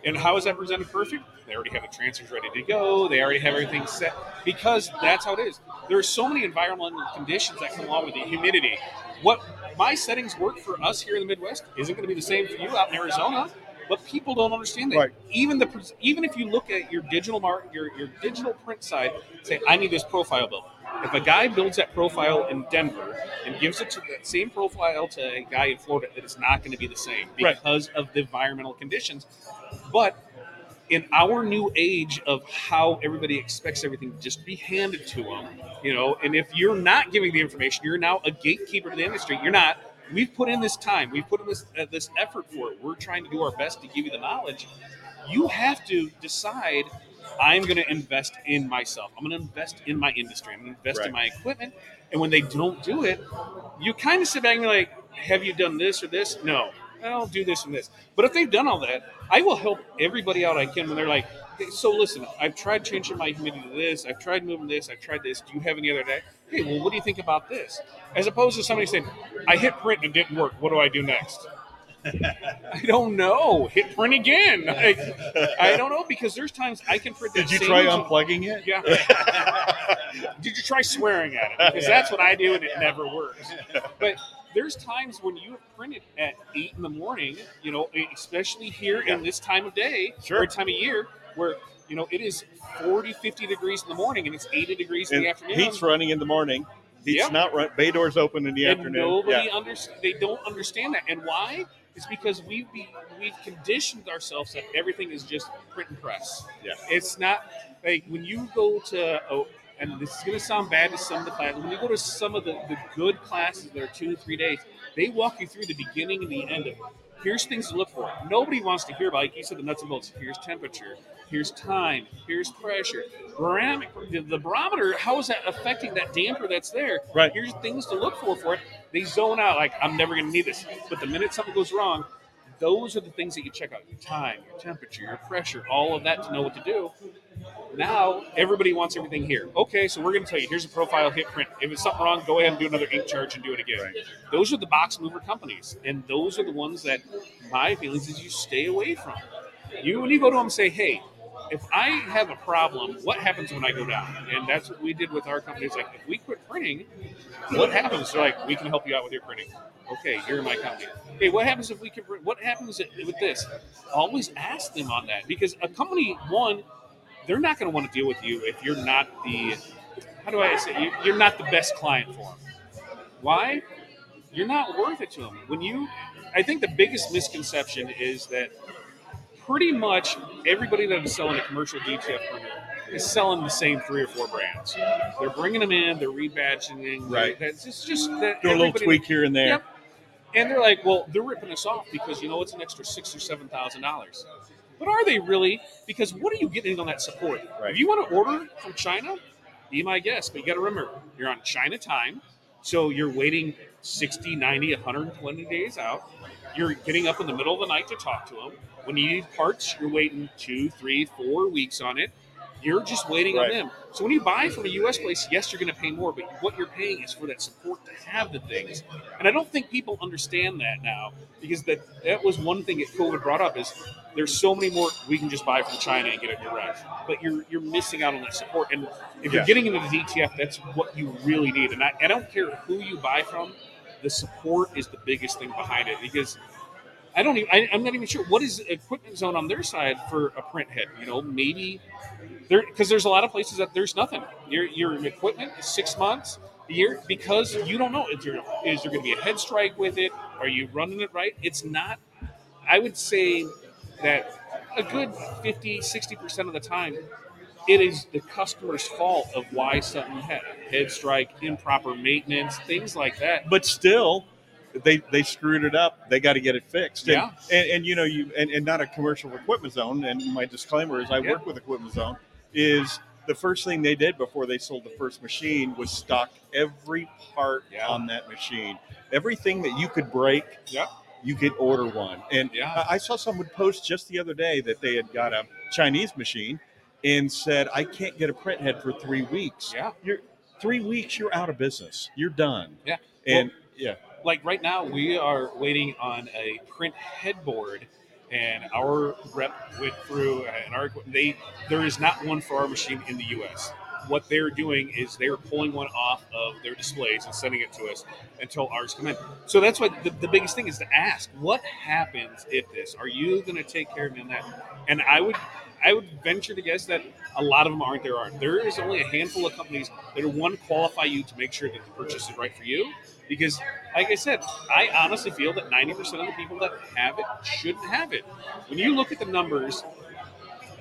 And how is that presented perfect? They already have the transfers ready to go. They already have everything set because that's how it is. There are so many environmental conditions that come along with the humidity. What my settings work for us here in the Midwest isn't going to be the same for you out in Arizona. But people don't understand that. Right. Even the even if you look at your digital mark your your digital print side, say I need this profile built. If a guy builds that profile in Denver and gives it to that same profile to a guy in Florida, it is not going to be the same Right. because of the environmental conditions. But in our new age of how everybody expects everything to just be handed to them, you know, and if you're not giving the information, you're now a gatekeeper to the industry. You're not. We've put in this time. We've put in this uh, this effort for it. We're trying to do our best to give you the knowledge. You have to decide. I'm going to invest in myself. I'm going to invest in my industry. I'm going to invest in my equipment. And when they don't do it, you kind of sit back and be like, "Have you done this or this?" No. I'll do this and this. But if they've done all that, I will help everybody out I can when they're like, hey, so listen, I've tried changing my humidity to this, I've tried moving this, I've tried this. Do you have any other day? Hey, well, what do you think about this? As opposed to somebody saying, I hit print and it didn't work. What do I do next? I don't know. Hit print again. Like, I don't know because there's times I can print. Did you try unplugging it? Yeah. Did you try swearing at it? Because that's what I do and it never works. But there's times when you have printed at eight in the morning, you know, especially here in this time of day Sure. or time of year where, you know, it is 40, 50 degrees in the morning and it's 80 degrees in the afternoon. heat's running in the morning. Heat's Yeah. not run. Bay doors open in the and afternoon. nobody Yeah. understands. They don't understand that, and why? It's because we've be, we've conditioned ourselves that everything is just print and press. Yeah. It's not like when you go to oh, and this is going to sound bad to some of the classes. When you go to some of the, the good classes that are two to three days, they walk you through the beginning and the end of. it. Here's things to look for. Nobody wants to hear about, like you said, the nuts and bolts. Here's temperature. Here's time. Here's pressure. Barometer. The, the barometer. How is that affecting that damper that's there? Right. Here's things to look for for it. They zone out like I'm never going to need this. But the minute something goes wrong, those are the things that you check out: your time, your temperature, your pressure, all of that to know what to do. Now everybody wants everything here. Okay, so we're going to tell you here's a profile, hit print. If it's something wrong, go ahead and do another ink charge and do it again. Those are the box mover companies, and those are the ones that my feelings is you stay away from. You when you go to them and say, hey. If I have a problem, what happens when I go down? And that's what we did with our company. It's like, if we quit printing, what happens? They're like, we can help you out with your printing. Okay, you're my company. Hey, what happens if we can print? What happens with this? Always ask them on that because a company, one, they're not going to want to deal with you if you're not the how do I say you're not the best client for them. Why? You're not worth it to them. When you, I think the biggest misconception is that pretty much everybody that is selling a commercial DTF printer is selling the same three or four brands. They're bringing them in, they're rebadging, Right. That's just just that Do a little tweak here and there. Yep. And they're like, well, they're ripping us off because you know it's an extra six or seven thousand dollars. But are they really? Because what are you getting on that support? If you want to order from China, be my guest. But you got to remember, you're on China time. So you're waiting 60, 90, 120 days out. You're getting up in the middle of the night to talk to them. When you need parts, you're waiting two, three, four weeks on it. You're just waiting Right. on them. So when you buy from a U.S. place, yes, you're going to pay more, but what you're paying is for that support to have the things. And I don't think people understand that now because that that was one thing that COVID brought up is there's so many more we can just buy from China and get it direct, but you're you're missing out on that support. And if you're getting into the DTF, that's what you really need. And I, I don't care who you buy from, the support is the biggest thing behind it because I don't even, I, I'm not even sure what is equipment zone on their side for a print head. You know, maybe there because there's a lot of places that there's nothing. Your your equipment is six months, a year because you don't know is there is there going to be a head strike with it? Are you running it right? It's not. I would say that a good 50, 60 percent of the time, it is the customer's fault of why something had a head strike, improper maintenance, things like that. But still, they they screwed it up. They got to get it fixed. And, Yeah. And, and you know you and, and not a commercial equipment zone. And my disclaimer is I Yeah. work with equipment zone. Is the first thing they did before they sold the first machine was stock every part on that machine. Everything that you could break. Yep. You could order one. And Yeah. I saw someone post just the other day that they had got a Chinese machine and said, I can't get a print head for three weeks. Yeah. You're three weeks, you're out of business. You're done. Yeah. And Well, yeah. like right now we are waiting on a print headboard and our rep went through uh, and our they there is not one for our machine in the US. What they're doing is they're pulling one off of their displays and sending it to us until ours come in. So that's what the, the biggest thing is to ask: What happens if this? Are you going to take care of me on that? And I would, I would venture to guess that a lot of them aren't. There aren't. There is only a handful of companies that are one qualify you to make sure that the purchase is right for you. Because, like I said, I honestly feel that ninety percent of the people that have it shouldn't have it. When you look at the numbers,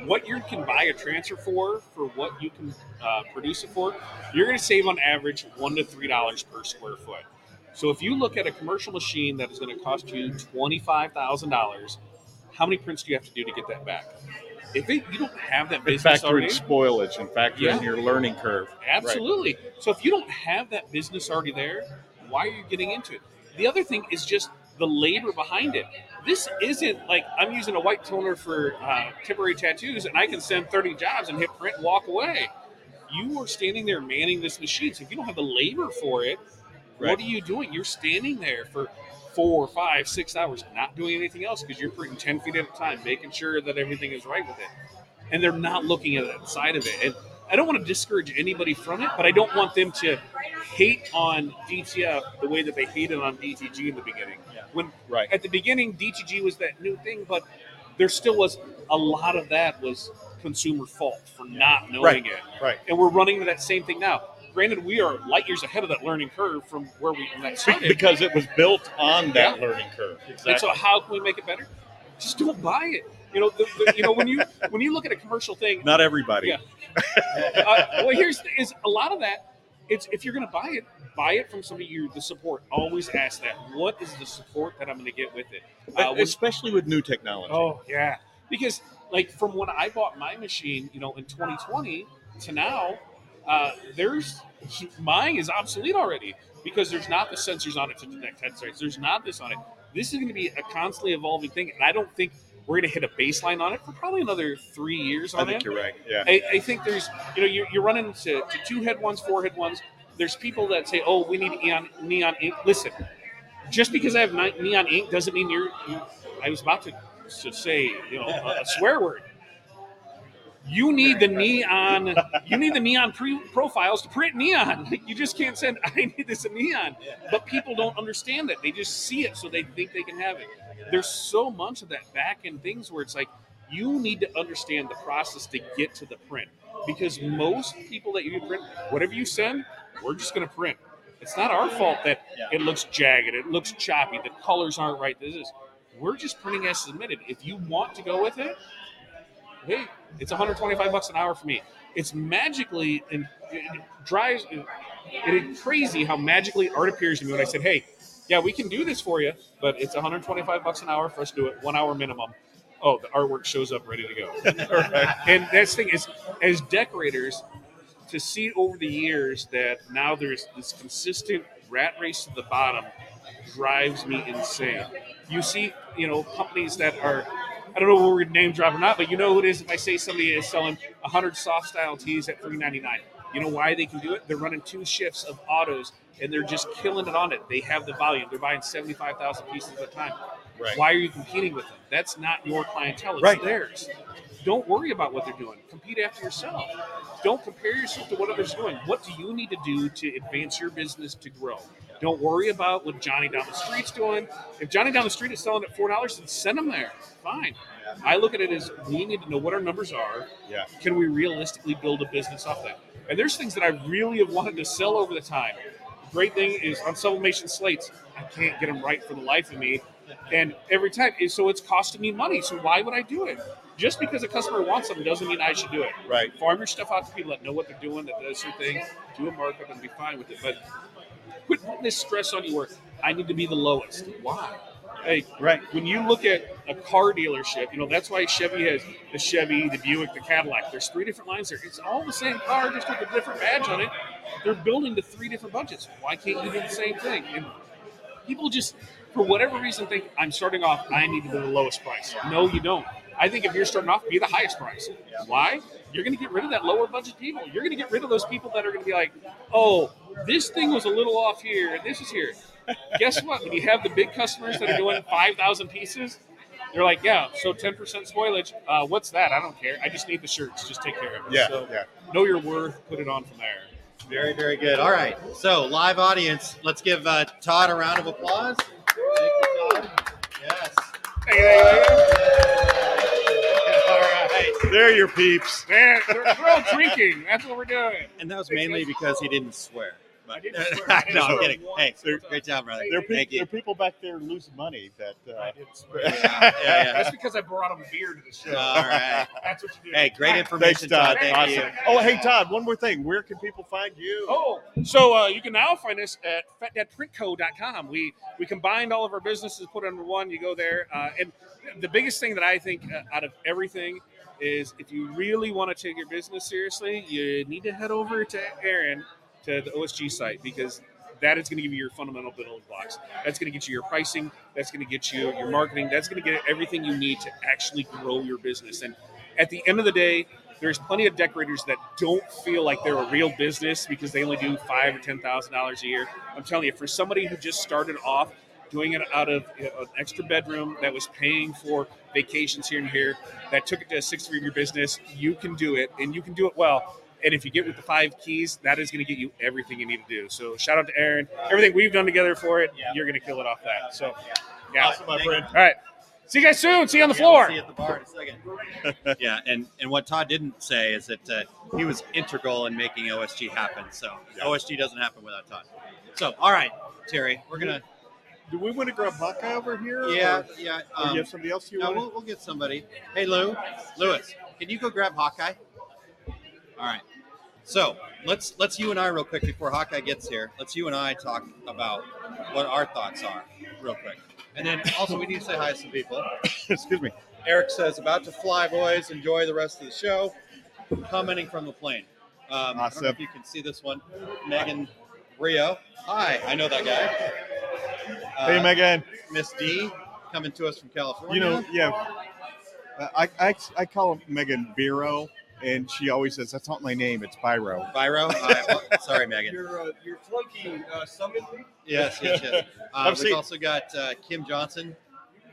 what you can buy a transfer for, for what you can uh, produce it for, you're going to save on average one to three dollars per square foot. So if you look at a commercial machine that is going to cost you twenty five thousand dollars, how many prints do you have to do to get that back? If it, you don't have that business factor in spoilage and factor Yeah. in your learning curve. Absolutely. So if you don't have that business already there, why are you getting into it? The other thing is just the labor behind it. This isn't like I'm using a white toner for uh, temporary tattoos and I can send 30 jobs and hit print and walk away. You are standing there manning this machine. So if you don't have the labor for it, Right. what are you doing? You're standing there for four, five, six hours, not doing anything else because you're printing 10 feet at a time, making sure that everything is right with it. And they're not looking at that side of it. And I don't want to discourage anybody from it, but I don't want them to hate on DTF the way that they hated on DTG in the beginning. When right. at the beginning, DTG was that new thing, but there still was a lot of that was consumer fault for not knowing Right, it. right. And we're running into that same thing now. Granted, we are light years ahead of that learning curve from where we when that started. because it was built on that Yeah. learning curve. And so, how can we make it better? Just don't buy it. You know, the, the, you know when you when you look at a commercial thing, Not everybody. Yeah. uh, well, here's is a lot of that. It's if you're going to buy it, buy it from somebody you the support. Always ask that. What is the support that I'm going to get with it? Uh, when- Especially with new technology. Oh yeah, because like from when I bought my machine, you know, in 2020 to now, uh, there's mine is obsolete already because there's not the sensors on it to detect head strikes. There's not this on it. This is going to be a constantly evolving thing, and I don't think we're going to hit a baseline on it for probably another three years. I think it. you're right. Yeah. I, I think there's, you know, you're, you're running into to two head ones, four head ones. There's people that say, "Oh, we need neon neon ink." Listen, just because I have neon ink doesn't mean you're. You, I was about to, to say, you know, a, a swear word. You need the neon. You need the neon pre- profiles to print neon. You just can't send. I need this in neon. But people don't understand that. They just see it, so they think they can have it. There's so much of that back end things where it's like you need to understand the process to get to the print because most people that you print, whatever you send, we're just going to print. It's not our fault that it looks jagged, it looks choppy, the colors aren't right. This is we're just printing as submitted. If you want to go with it, hey, it's 125 bucks an hour for me. It's magically and it drives it crazy how magically art appears to me when I said, "Hey, yeah, we can do this for you, but it's 125 bucks an hour for us to do it, one hour minimum." Oh, the artwork shows up ready to go. And that's the thing is, as decorators, to see over the years that now there's this consistent rat race to the bottom drives me insane. You see, you know, companies that are, I don't know what we're gonna name drop or not, but you know who it is if I say somebody is selling 100 Softstyle tees at 3.99. You know why they can do it? They're running two shifts of autos and they're just killing it on it. They have the volume. They're buying 75,000 pieces at a time. Right. Why are you competing with them? That's not your clientele. It's Right. theirs. Don't worry about what they're doing. Compete after yourself. Don't compare yourself to what others are doing. What do you need to do to advance your business to grow? Don't worry about what Johnny down the street's doing. If Johnny down the street is selling at four dollars, then send them there. Fine. I look at it as we need to know what our numbers are. Yeah. Can we realistically build a business off that? And there's things that I really have wanted to sell over the time. The Great thing is on sublimation slates, I can't get them right for the life of me. And every time, so it's costing me money. So why would I do it? Just because a customer wants something doesn't mean I should do it. Right. Farm your stuff out to people that know what they're doing, that does their thing, do a markup, and be fine with it. But quit putting this stress on your work. I need to be the lowest. Why? Hey, right. When you look at a car dealership, you know that's why Chevy has the Chevy, the Buick, the Cadillac. There's three different lines there. It's all the same car, just with a different badge on it. They're building to three different budgets. Why can't you do the same thing? And people just, for whatever reason, think I'm starting off. I need to be the lowest price. No, you don't. I think if you're starting off, be the highest price. Why? You're going to get rid of that lower budget people. You're going to get rid of those people that are going to be like, oh, this thing was a little off here, and this is here. Guess what? When you have the big customers that are doing 5,000 pieces, they're like, yeah, so 10% spoilage. Uh, what's that? I don't care. I just need the shirts. Just take care of it. Yeah, So yeah. know your worth. Put it on from there. Very, very good. All right. So, live audience, let's give uh, Todd a round of applause. Thank you, Todd. Yes. Right. There, your peeps. Man, we're, we're all drinking. That's what we're doing. And that was mainly because he didn't swear. I didn't swear. I didn't no, I'm swear kidding. once. Hey, great job, brother. There are, pe- Thank there you. are people back there losing money that. Uh, I didn't swear. Yeah, yeah. That's because I brought him a beer to the show. All right. That's what you do. Hey, great information, Thanks, Todd. Todd. Thank awesome. you. Oh, hey, Todd. One more thing. Where can people find you? Oh, so uh, you can now find us at fatdadprintco.com. We we combined all of our businesses, put it under one. You go there, uh, and the biggest thing that I think uh, out of everything is if you really want to take your business seriously, you need to head over to Aaron to the OSG site because that is going to give you your fundamental building blocks. That's going to get you your pricing. That's going to get you your marketing. That's going to get everything you need to actually grow your business. And at the end of the day, there's plenty of decorators that don't feel like they're a real business because they only do five or ten thousand dollars a year. I'm telling you, for somebody who just started off doing it out of you know, an extra bedroom that was paying for vacations here and here, that took it to a six-figure business, you can do it, and you can do it well. And if you get with the five keys, that is going to get you everything you need to do. So shout out to Aaron. Everything we've done together for it, you're going to kill it off that. So, yeah. Awesome, my friend. All right. See you guys soon. See you on the Yeah, we'll floor. see you at the bar in a second. yeah, and, and what Todd didn't say is that uh, he was integral in making OSG happen. So OSG doesn't happen without Todd. So, all right, Terry, we're gonna. Do we want to grab Buckeye over here? Yeah, or- yeah. Or um, you have somebody else you no, want? we'll, we'll get somebody. Hey, Lou, Lewis, can you go grab Hawkeye? All right. So let's let's you and I real quick before Hawkeye gets here. Let's you and I talk about what our thoughts are real quick, and then also we need to say hi to some people. Excuse me. Eric says, "About to fly, boys. Enjoy the rest of the show." Commenting from the plane. Um, I don't know Awesome. if you can see this one. Megan Rio. Hi, I know that guy. Uh, Hey, Megan. Miss D coming to us from California. You know, yeah. Uh, I, I I call Megan Biro, and she always says that's not my name. It's Biro. Byro. I- sorry, Megan. Your uh, your flunky uh, summon. Yes, yes, yes. Uh, we've seen- also got uh, Kim Johnson,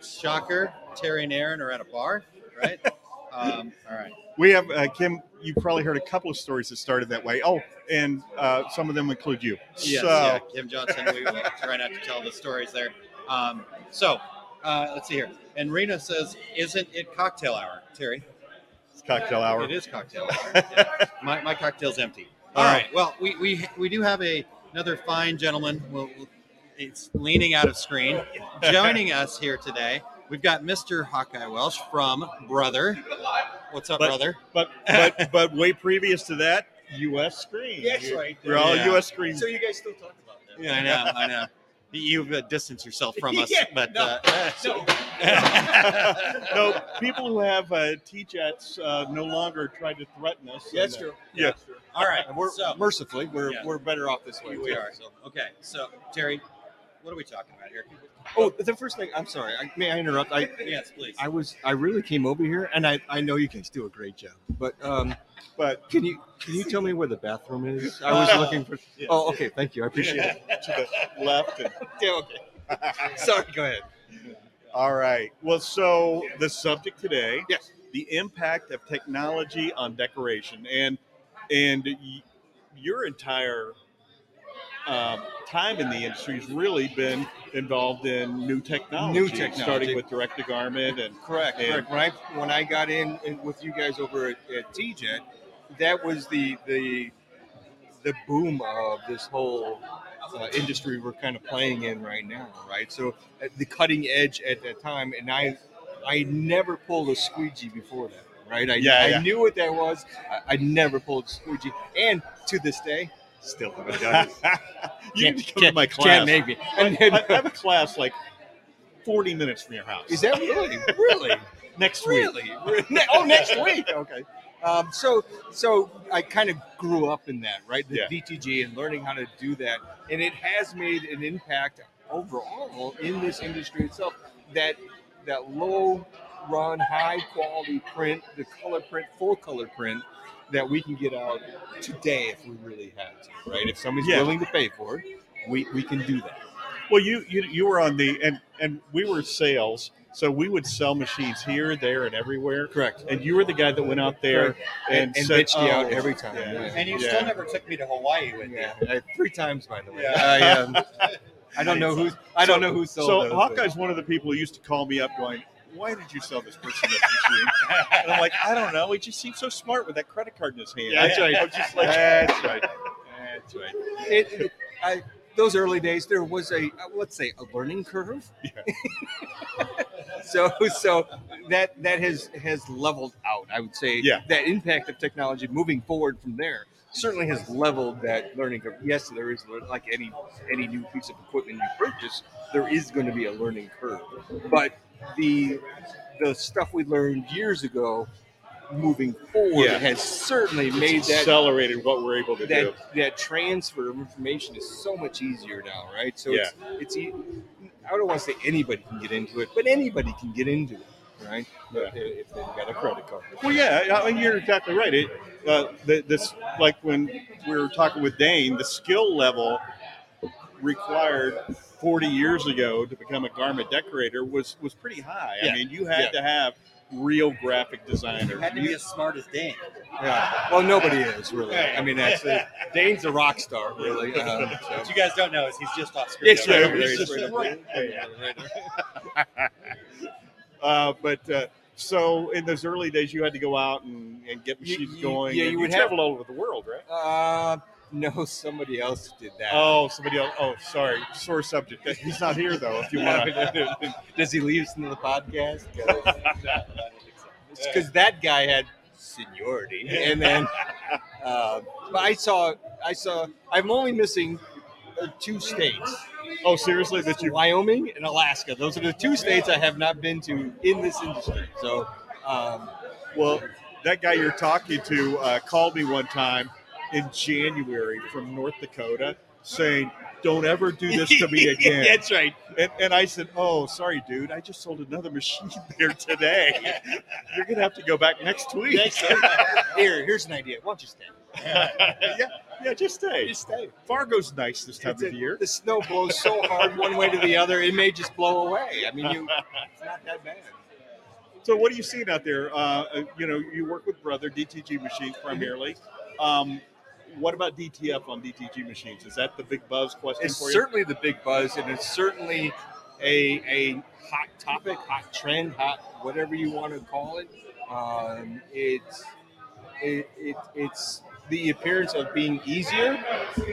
Shocker, Terry and Aaron are at a bar, right? um, all right. We have uh, Kim. You've probably heard a couple of stories that started that way. Oh, and uh, some of them include you. Yes, so, yeah, Kim Johnson. We will try not to tell the stories there. Um, so, uh, let's see here. And Rena says, "Isn't it cocktail hour, Terry?" it's cocktail hour. It is cocktail hour. Yeah. my, my cocktail's empty. All Oh. right. Well, we, we we do have a another fine gentleman. Well, it's leaning out of screen, joining us here today. We've got Mr. Hawkeye Welsh from Brother. What's up, But- brother? But but but way previous to that, U.S. screen. That's right. We're all Yeah. U.S. screen. So you guys still talk about that? Yeah, I know, I know. You've uh, distanced yourself from us, Yeah, but no, uh, no. no, people who have uh, T-jets uh, no longer try to threaten us. Yeah, that's uh, true. Yeah. That's true. all right. We're so mercifully we're Yeah. we're better off this way. we too, are. so. Okay. So Terry, what are we talking about here? Oh, the first thing. I'm sorry. I, may I interrupt? I Yes, please. I was I really came over here, and I, I know you guys do a great job, but um, but can you can you tell me where the bathroom is? I was Uh, looking for. yes. Oh, okay. Thank you. I appreciate it. to the left. And, Yeah, okay. Sorry. Go ahead. all right. Well, so the subject today, Yes. the impact of technology on decoration, and and y- your entire um, time in the industry has really been involved in new technology, New technology. starting with direct to garment and Correct. And- correct. When I when I got in, with you guys over at, at TJet, that was the the the boom of this whole uh, industry we're kind of playing in right now, right? So at the cutting edge at that time, and I I never pulled a squeegee before that, right? I, Yeah, I yeah. knew what that was. I, I never pulled a squeegee, and to this day, still haven't done it. you Can't- need to come to can't- my can't class. make me. I, And then- I have a class like 40 minutes from your house. Is that really really? next week? Really? Oh, next week. Okay. Um, so, so I kind of grew up in that, right? The Yeah. DTG and learning how to do that, and it has made an impact overall in this industry itself. That that low run, high quality print, the color print, full color print that we can get out today if we really had to, right? If somebody's Yeah. willing to pay for it, we, we can do that. Well, you, you you were on the and and we were sales, so we would sell machines here, there, and everywhere. Correct. And you were the guy that went out there and, And, and said, bitched you out "Oh, every time. yeah." yeah. And you Yeah. still never took me to Hawaii with Yeah, you. uh, three times by the way. Yeah. I, um, I don't know who's. I don't know who sold So those, but- Hawkeye's one of the people who used to call me up, going, "Why did you sell this person this machine?" And I'm like, "I don't know. He just seemed so smart with that credit card in his hand." Yeah, that's right. I was just like, That's right. That's right. It, it- I, those early days, there was a uh, let's say a learning curve. Yeah. so so that that has has leveled out. I would say Yeah. that impact of technology moving forward from there certainly has leveled that learning curve. Yes, there is like any any new piece of equipment you purchase, there is going to be a learning curve. But the the stuff we learned years ago moving forward Yeah. has certainly It's made that accelerated what we're able to that do. that transfer of information is so much easier now, right? So Yeah. it's it's I don't want to say anybody can get into it, but anybody can get into it, right? Yeah. If they've got a credit card. Well, yeah, I mean, you're exactly right. It, uh, the, this, like when we were talking with Dane, the skill level required 40 years ago to become a garment decorator was was pretty high. Yeah. I mean, you had Yeah. to have real graphic designer. You had to be as smart as Dane. Yeah. Well, nobody is really. I mean, that's Dane's a rock star, really. Um, so. What you guys don't know is he's just off screen. It's right Yeah, over there. he's just right over right there. there. Uh, but uh, so in those early days, you had to go out and, and get machines you- going. yeah, you you would have- traveled all over the world, right? Uh, no, somebody else did that. Oh, somebody else. Oh, sorry. Sore subject. He's not here though. If you want to. Does he listen to the podcast? Because that guy had seniority, and then, uh, but I saw, I saw. I'm only missing uh, two states. Oh, seriously? That you? Wyoming and Alaska. Those are the two states I have not been to in this industry. So, um, Well, that guy you're talking to uh, called me one time in January from North Dakota, saying, "Don't ever do this to me again." That's right. And, and I said, "Oh, sorry, dude. I just sold another machine there today. You're gonna have to go back next week." Here, here's an idea. Why don't you stay? yeah, yeah, just stay. Just stay. Fargo's nice this time It's of a- year. The snow blows so hard one way to the other, it may just blow away. I mean, you, it's not that bad. So, what are you seeing out there? Uh, uh, you know, you work with Brother DTG machines primarily. Um, what about DTF on DTG machines? Is that the big buzz question It's for you? certainly the big buzz, and it's certainly a a hot topic, hot trend, hot whatever you want to call it. Um, it's it, it it's the appearance of being easier.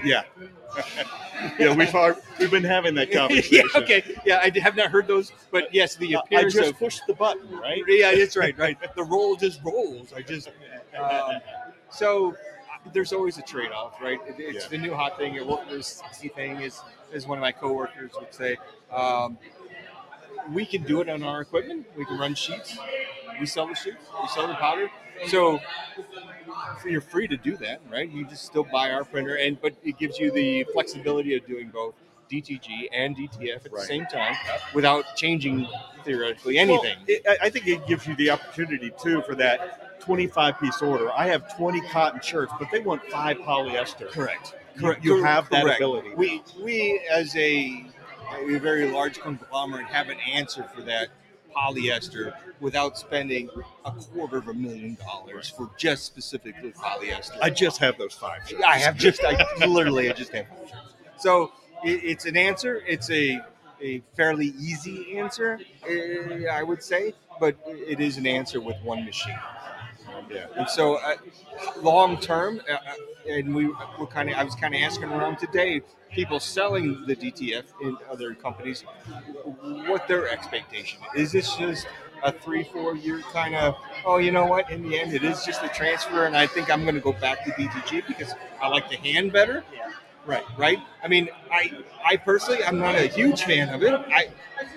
Yeah, yeah, we've al- we've been having that conversation. yeah, okay. Yeah, I have not heard those, but yes, the Uh, I appearance just of pushed the button, right? Yeah, that's right, right. The roll just rolls. I just um, so there's always a trade-off, right? It- It's Yeah. the new hot thing. It will- the sexy thing is, as one of my coworkers would say. Um, we can do it on our equipment. We can run sheets. We sell the sheets. We sell the powder. So, so you're free to do that, right? You just still buy our printer, and but it gives you the flexibility of doing both DTG and DTF at the same time without changing theoretically anything. Well, it, I I think it gives you the opportunity too for that 25 piece order. I have 20 cotton shirts, but they want five polyester. Correct. Correct. You, Cor- have that correct. ability. We we as a a very large conglomerate have an answer for that polyester without spending a quarter of a million dollars for just specifically polyester. I just have those five shirts. I have just I literally I just have five shirts. So it, it's an answer. It's a a fairly easy answer, eh, I would say, but it is an answer with one machine. Yeah. And so, uh, long term, uh, uh, and we were kind of, I was kind of asking around today, people selling the DTF in other companies, what their expectation is. Is this just a three, four year kind of, oh, you know what? In the end, it is just a transfer, and I think I'm going to go back to DTG because I like the hand better. Right, right. I mean, I, I personally, I'm not a huge fan of it. I,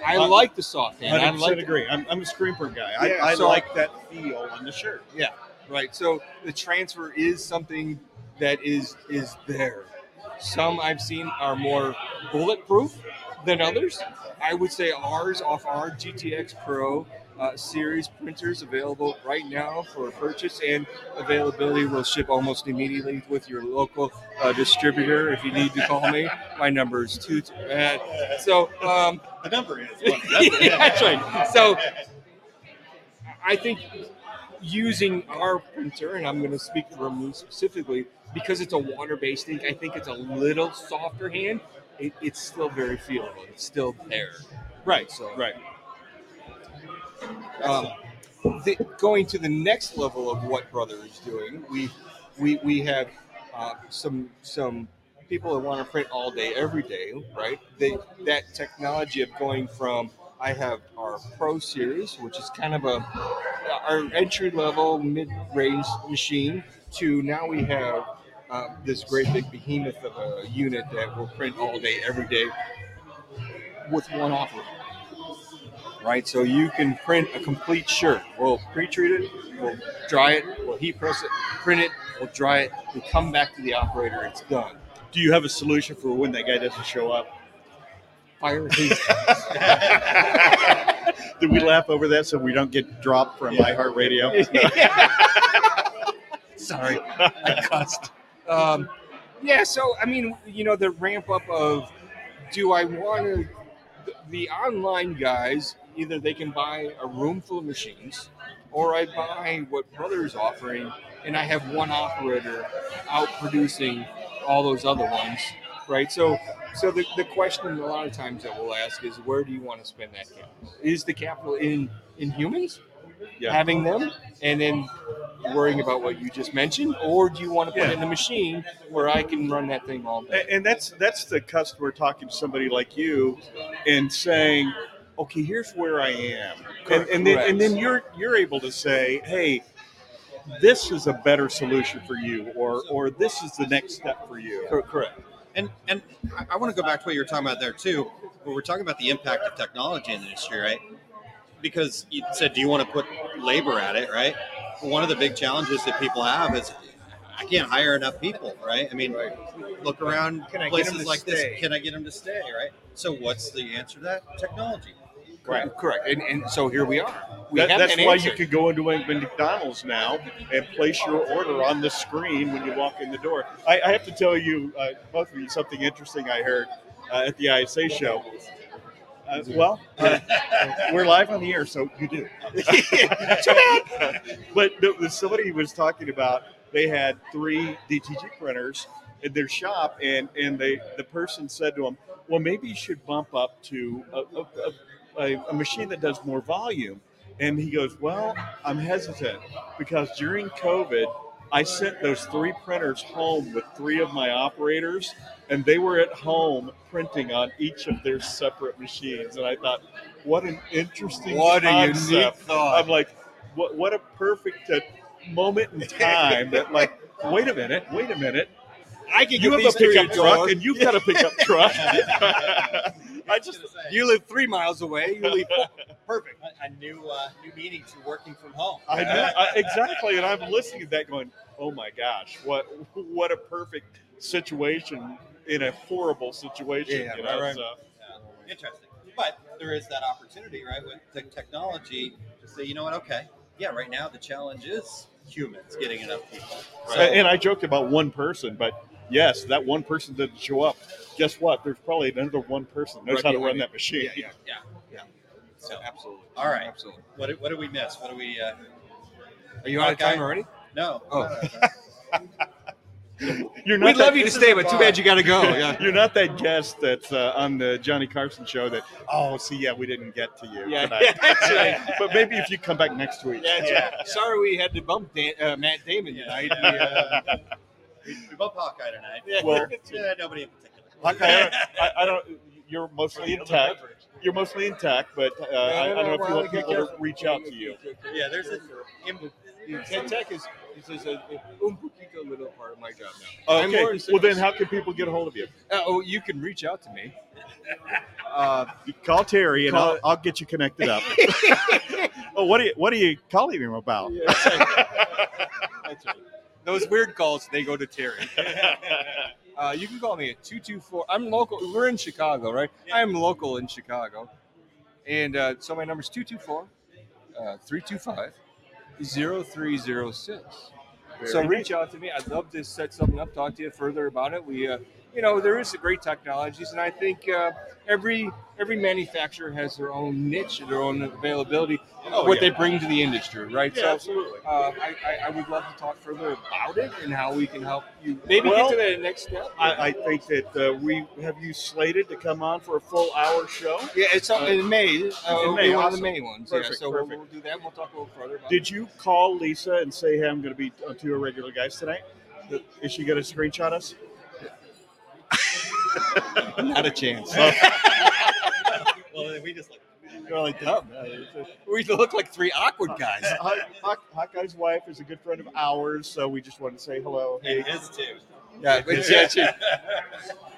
I Uh, like the soft hand. I 100% like agree. I'm, I'm a screen print guy. I, Yeah, I so- like that feel on the shirt. Yeah, right. So the transfer is something that is is there. Some I've seen are more bulletproof than others. I would say ours off our GTX Pro uh, series printers available right now for purchase and availability will ship almost immediately with your local uh, distributor. If you need to call me, my number is two. Uh, so um, The number is. yeah, that's right. So I think using our printer, and I'm going to speak for me specifically, because it's a water-based ink, I think it's a little softer hand. It, it's still very feelable. It's still there. Right. So Right. Um, the, going to the next level of what Brother is doing, we we, we have uh, some some people that want to print all day, every day, right? They that technology of going from I have our Pro Series, which is kind of a our entry level mid range machine, to now we have uh, this great big behemoth of a unit that will print all day, every day, with one offer right? So you can print a complete shirt. We'll pre-treat it, we'll dry it, we'll heat press it, print it, we'll dry it, we come back to the operator, it's done. Do you have a solution for when that guy doesn't show up? Fire his Did we laugh over that so we don't get dropped from iHeartRadio? Sorry, I cussed. Um, yeah, so I mean, you know, the ramp up of do I want to? The online guys either they can buy a room full of machines, or I buy what Brother is offering, and I have one operator out producing all those other ones, right? So, so the, the question a lot of times that we'll ask is, where do you want to spend that capital? Is the capital in in humans? Yeah. having them and then worrying about what you just mentioned, or do you want to put Yeah. in a machine where I can run that thing all day? And, and that's that's the customer talking to somebody like you and saying, "Okay, here's where I am," and, and then and then you're you're able to say, "Hey, this is a better solution for you," or or this is the next step for you. Correct. And and I, I want to go back to what you were talking about there too, where we're talking about the impact of technology in the industry, right? Because you said, do you want to put labor at it, right? One of the big challenges that people have is I can't hire enough people, right? I mean, look around places like stay? this. Can I get them to stay, right? So what's the answer to that? Technology. Correct. Correct. And, and so here we are. We That- that's an why answer. you could go into a McDonald's now and place your order on the screen when you walk in the door. I, I have to tell you, uh, both of you, something interesting I heard uh, at the ISA show. Uh, well, uh, we're live on the air, so you do. but there was somebody was talking about they had three DTG printers in their shop, and and they the person said to them, "Well, maybe you should bump up to a, a, a, a, a machine that does more volume." And he goes, "Well, I'm hesitant because during COVID." I sent those three printers home with three of my operators, and they were at home printing on each of their separate machines. And I thought, what an interesting What a unique thought. I'm like, what, what a perfect uh, moment in time that, like, wait a minute, wait a minute. I can you have a pickup truck, and you've got a pickup truck. I just You live three miles away. You live perfect. A, a new uh, new meeting to working from home. I know I, exactly, and I'm listening to that, going, "Oh my gosh, what what a perfect situation in a horrible situation." Yeah, you right, know, right. so- Yeah, interesting. But there is that opportunity, right, with the technology to say, you know what? Okay, yeah, right now the challenge is humans getting enough people. So, and I joked about one person, but yes, that one person didn't show up. Guess what? There's probably another one person that knows Right how to run you. that machine. Yeah, yeah, yeah. So absolutely. All right. Absolutely. What did, what did we miss? What do we? Uh, Are you out of time Hawkeye? already? No. Oh. You're not We'd that- love you to stay, but too bad you gotta go. Yeah. You're not that guest that's uh, on the Johnny Carson show that, oh, see, yeah, we didn't get to you. Yeah, tonight. yeah, that's right. but maybe if you come back next week. Yeah, that's right. Sorry we had to bump Dan, uh, Matt Damon tonight. We, uh, we, we both Hawkeye tonight. Yeah. Well- yeah, nobody in particular. Hawkeye, I, I don't. You're mostly in tech. You're mostly in tech, but uh, I, I don't know if you want people to reach out to you. Yeah, there's a. Tech, tech is, is, is a, un poquito little part of my job now. Okay. Well, then how can people get a hold of you? Uh, oh, you can reach out to me. Uh, call Terry, and Call- I'll, I'll get you connected up. oh, what are you? What are you calling him about? That's right. That's right. Those weird calls, they go to Terry. Uh, you can call me at 224. I'm local. We're in Chicago, right? I'm local in Chicago. And uh, so my number's 224 uh, 325 0306. So reach out to me. I'd love to set something up, talk to you further about it. We, uh, you know, there is great technologies, and I think uh, every every manufacturer has their own niche, and their own availability, Oh, what yeah. they bring to the industry, right? Yeah, so, absolutely. Uh, I, I, I would love to talk further about it and how we can help you maybe Well, get to the next step. I, I think that uh, we have you slated to come on for a full hour show. yeah, it's uh, in May. Uh, in May, one of the May ones. Perfect, yeah, so we'll, we'll do that. and We'll talk a little further about Did you call Lisa and say, "Hey, I'm going to be on two regular guys tonight"? Is she going to screenshot us? Not a chance. well, we just like. You're like, oh. dumb. we look like three awkward guys. Hawk- Hawk- Hawkeye's wife is a good friend of ours, so we just wanted to say hello. Hey, his too. Yeah, but yeah, it's-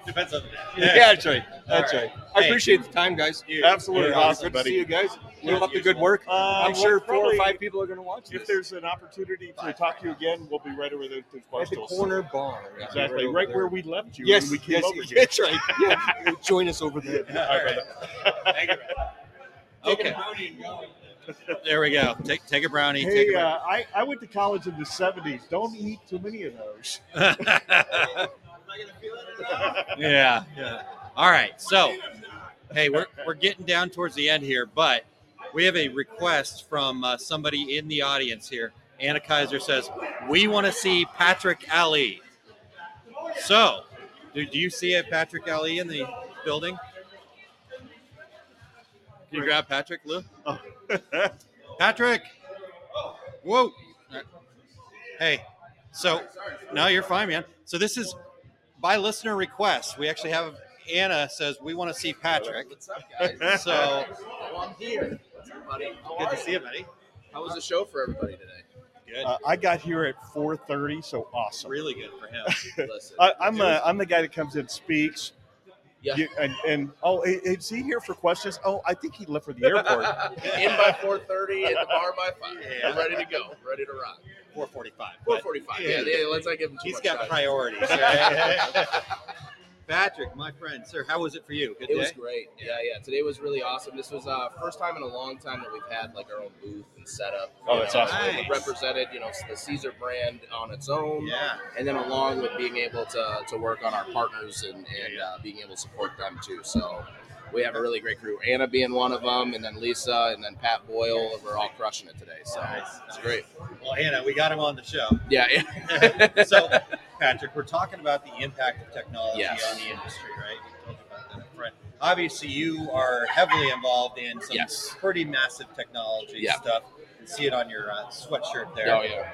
Depends on the yeah, day. that's right. That's right. I Hey. appreciate the time, guys. Absolutely Yeah, awesome, good to see you guys. Keep up the good work. Uh, I'm we'll sure four or probably- five people are going to watch it. If this. there's an opportunity to talk to you again, we'll be right over there. At the stools. corner bar. Yeah, Exactly, right where we left you Yes, when we came yes, over here. that's right. Yeah, join us over there. All right. Thank you. Okay. There we go. Take take a brownie. take Hey, a uh, I, I went to college in the 70s. Don't eat too many of those. yeah, yeah. All right. So, hey, we're, we're getting down towards the end here, but we have a request from uh, somebody in the audience here. Anna Kaiser says, We want to see Patrick Ali. So, do, do you see a Patrick Ali in the building? Can you grab Patrick, Lou? Patrick! Whoa! Hey, so no, you're fine, man. So this is by listener request. We actually have Anna says we want to see Patrick. What's up, guys? So Well, I'm here. What's up, buddy? How good are to see you, buddy. How was the show for everybody today? Good. Uh, I got here at 4:30, so awesome. Really good for him. Listen, I, I'm uh, I'm the guy that comes in, and speaks. Yeah. You- and, and oh, is he here for questions? Oh, I think he left for the airport. in by 4:30 at the bar by five. Yeah. I'm ready to go. Ready to rock. 445. Four forty-five. Yeah, yeah, let's not give him too He's much got time. priorities. Right? Patrick, my friend, sir, how was it for you? Good it day. was great. Yeah, yeah. Today was really awesome. This was uh first time in a long time that we've had like our own booth and setup. Oh, you that's know, awesome. we Nice. Represented, you know, the Siser brand on its own. Yeah. And then along with being able to, to work on our partners and, and uh, being able to support them too. So we have a really great crew. Anna being one of them, and then Lisa, and then Pat Boyle. We're all crushing it today. So it's great. Well, Hannah, we got him on the show. Yeah, yeah. so, Patrick, we're talking about the impact of technology Yes. on the industry, right? We told you about that up front. Obviously, you are heavily involved in some Yes. pretty massive technology stuff. You see it on your uh, sweatshirt there. Oh, yeah.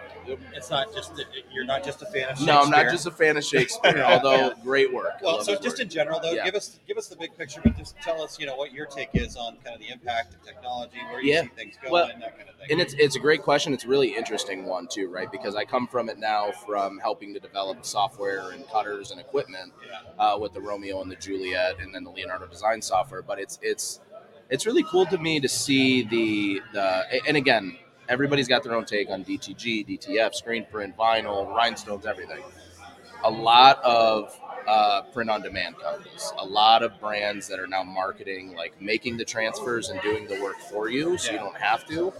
It's not just you're not just a fan of Shakespeare. No, I'm not just a fan of Shakespeare, although great work. Well, so just work. in general, though, Yeah. give us give us the big picture, but just tell us, you know, what your take is on kind of the impact of technology, where you yeah. see things going, well, that kind of thing. And it's it's a great question. It's a really interesting one too, right? Because I come from it now from helping to develop software and cutters and equipment uh, with the Romeo and the Juliet, and then the Leonardo design software. But it's it's it's really cool to me to see the the and again, everybody's got their own take on DTG, DTF, screen print, vinyl, rhinestones, everything. A lot of uh, print on demand companies, a lot of brands that are now marketing, like making the transfers and doing the work for you, so you don't have to.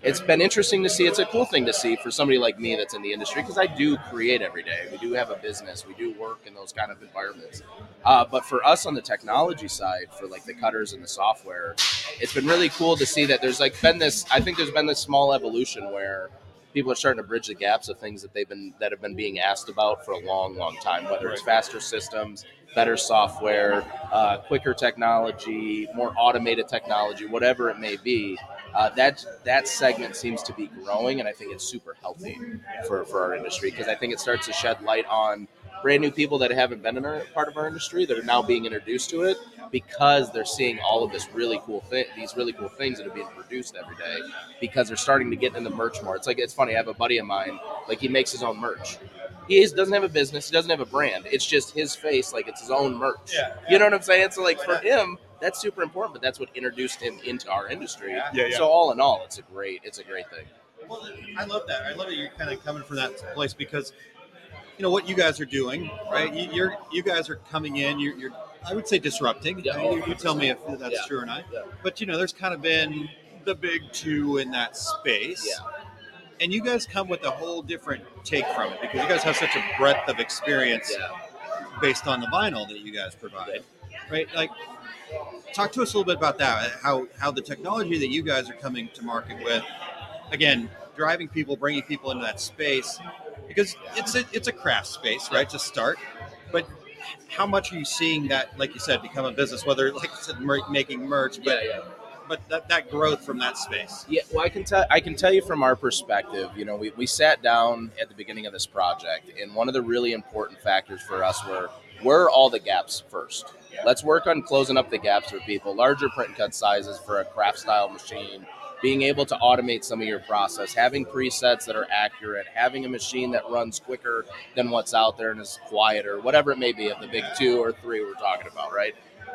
It's been interesting to see. It's a cool thing to see for somebody like me that's in the industry because I do create every day. We do have a business. We do work in those kind of environments. Uh, but for us on the technology side, for like the cutters and the software, it's been really cool to see that there's like been this. I think there's been this small evolution where people are starting to bridge the gaps of things that they've been that have been being asked about for a long, long time. Whether it's faster systems, better software, uh, quicker technology, more automated technology, whatever it may be. Uh, that that segment seems to be growing, and I think it's super healthy for, for our industry because I think it starts to shed light on brand new people that haven't been in our part of our industry that are now being introduced to it because they're seeing all of this really cool thing, these really cool things that are being produced every day because they're starting to get into merch more. It's like it's funny. I have a buddy of mine, like he makes his own merch. He is, doesn't have a business. He doesn't have a brand. It's just his face, like it's his own merch. Yeah. You know what I'm saying? So like for him, that's super important. But that's what introduced him into our industry. Yeah, yeah. So all in all, it's a great, it's a great thing. Well, I love that. I love that you're kind of coming from that place because you know what you guys are doing, right? You, you're you guys are coming in. You're, you're I would say disrupting. I mean, you, tell me if that's Yeah. true or not. Yeah. But you know, there's kind of been the big two in that space. Yeah. And you guys come with a whole different take from it because you guys have such a breadth of experience based on the vinyl that you guys provide, right? Like, talk to us a little bit about that. How how the technology that you guys are coming to market with, again, driving people, bringing people into that space, because it's a it's a craft space, right? To start, but how much are you seeing that, like you said, become a business? Whether, like you said, making merch, but but that, that growth from that space. Yeah, well, I can tell. I can tell you from our perspective. You know, we, we sat down at the beginning of this project, and one of the really important factors for us were where are all the gaps first. Let's work on closing up the gaps for people. Larger print and cut sizes for a craft style machine. Being able to automate some of your process, having presets that are accurate, having a machine that runs quicker than what's out there and is quieter, whatever it may be of the big two or three we're talking about, right?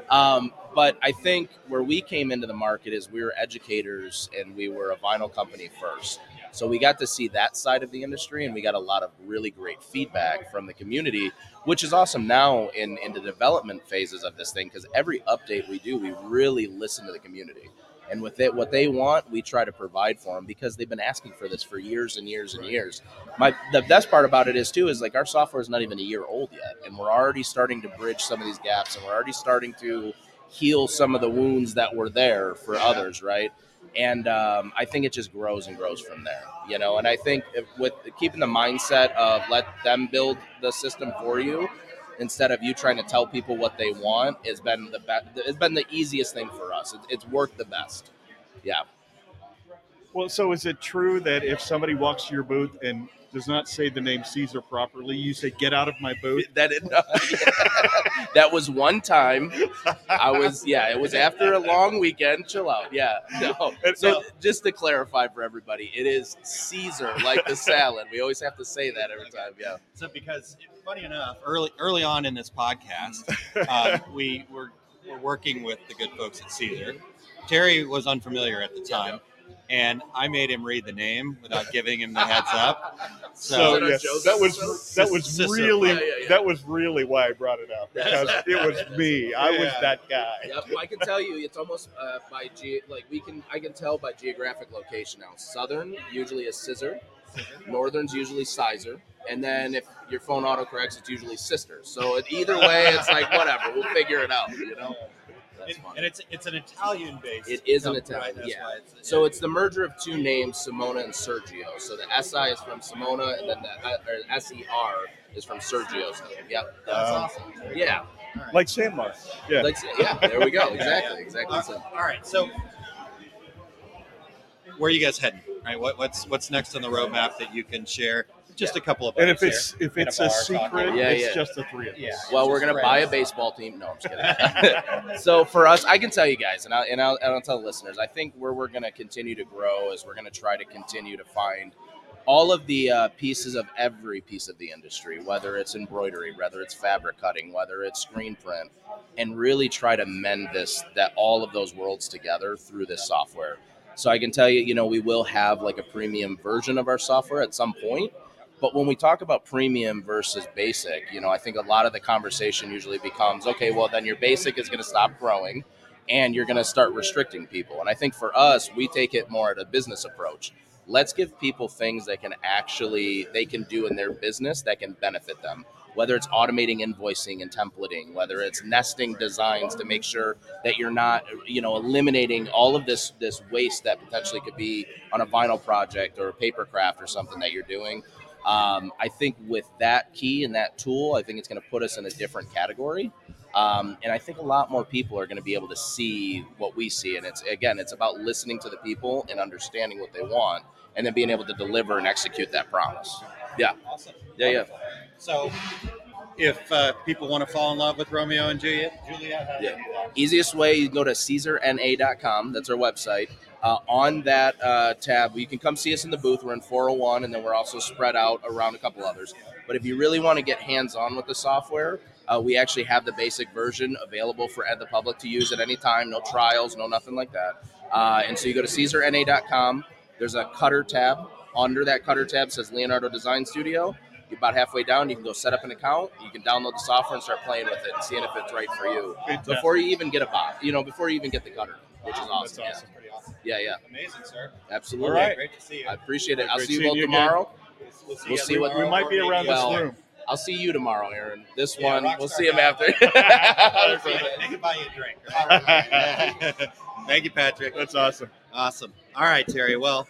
Um, but I think where we came into the market is we were educators and we were a vinyl company first. So we got to see that side of the industry and we got a lot of really great feedback from the community, which is awesome now in, in the development phases of this thing because every update we do, we really listen to the community. And with it, what they want, we try to provide for them because they've been asking for this for years and years and years. My the best part about it is too is like our software is not even a year old yet, and we're already starting to bridge some of these gaps, and we're already starting to heal some of the wounds that were there for others, right? And um, I think it just grows and grows from there, you know. And I think if, with keeping the mindset of let them build the system for you instead of you trying to tell people what they want has been the best. It's been the easiest thing for us. It, it's worked the best. Yeah. Well, so is it true that if somebody walks to your booth and does not say the name Siser properly, you say "Get out of my boat." That it, that was one time. I was yeah. It was after a long weekend. Chill out. Yeah. No. So just to clarify for everybody, it is Caesar like the salad. We always have to say that every time. Yeah. So because funny enough, early early on in this podcast, uh, we were, were working with the good folks at Siser. Terry was unfamiliar at the time, and I made him read the name without giving him the heads up. So, So, yes, that was that was Sister. really Yeah, yeah, yeah. that was really why I brought it up because it was me. I was that guy. Yep, I can tell you, it's almost uh, by ge- like we can. I can tell by geographic location now. Southern usually is scissor, northern's usually sizer, and then if your phone autocorrects, it's usually sister. So either way, it's like whatever. We'll figure it out. You know. That's and, funny. and it's it's an Italian based. It is an Italian, right? Yeah. it's- So it's the merger of two names, Simona and Sergio. So the SI is from Simona, and then the uh, or SER is from Sergio's name. Yep, that's Um, awesome. Yeah, Like SanMar. Yeah. Like, yeah, there we go. Exactly, yeah. exactly. Uh, the all right, so where are you guys heading? Right, what, what's what's next on the roadmap that you can share? Just a couple of And if it's here if it's bar a secret, Yeah, it's yeah. just the three of us. Yeah. Well, we're gonna buy a baseball team. No, I'm just kidding. so for us, I can tell you guys, and I'll, and I'll, and I'll tell the listeners, I think where we're gonna continue to grow is we're gonna try to continue to find all of the uh, pieces of every piece of the industry, whether it's embroidery, whether it's fabric cutting, whether it's screen print, and really try to mend this that all of those worlds together through this software. So I can tell you, you know, we will have like a premium version of our software at some point. But when we talk about premium versus basic, you know, I think a lot of the conversation usually becomes, okay, well then your basic is going to stop growing and you're going to start restricting people. And I think for us, we take it more at a business approach. Let's give people things that can actually they can do in their business that can benefit them. Whether it's automating invoicing and templating, whether it's nesting designs to make sure that you're not, you know, eliminating all of this this waste that potentially could be on a vinyl project or a paper craft or something that you're doing. Um, I think with that key and that tool, I think it's going to put us in a different category. Um, and I think a lot more people are going to be able to see what we see. And it's again, it's about listening to the people and understanding what they want, and then being able to deliver and execute that promise. Yeah. Awesome. Yeah, yeah. So, if uh, people want to fall in love with Romeo and Juliet, Juliet, Yeah. Easiest way, you go to SiserNA.com. That's our website. Uh, on that uh, tab, you can come see us in the booth. We're in 401, and then we're also spread out around a couple others. But if you really want to get hands on with the software, uh, we actually have the basic version available for the public to use at any time. No trials, no nothing like that. Uh, and so you go to SiserNA.com. There's a cutter tab. Under that cutter tab says Leonardo Design Studio. You're about halfway down. You can go set up an account. You can download the software and start playing with it and seeing if it's right for you Fantastic. before you even get a bot, You know, before you even get the cutter, which is awesome. That's awesome. Pretty awesome. Yeah, yeah, Amazing, sir. absolutely. All right. Great to see you. I appreciate it. I'll Great see you seeing both you again. tomorrow. We'll see, We'll see what- We might be around maybe- Well, this room. I'll see you tomorrow, Aaron. This Yeah, one, we'll see him guy. after. they can buy you a drink. right? Thank you, Patrick. That's awesome. Awesome. All right, Terry. Well,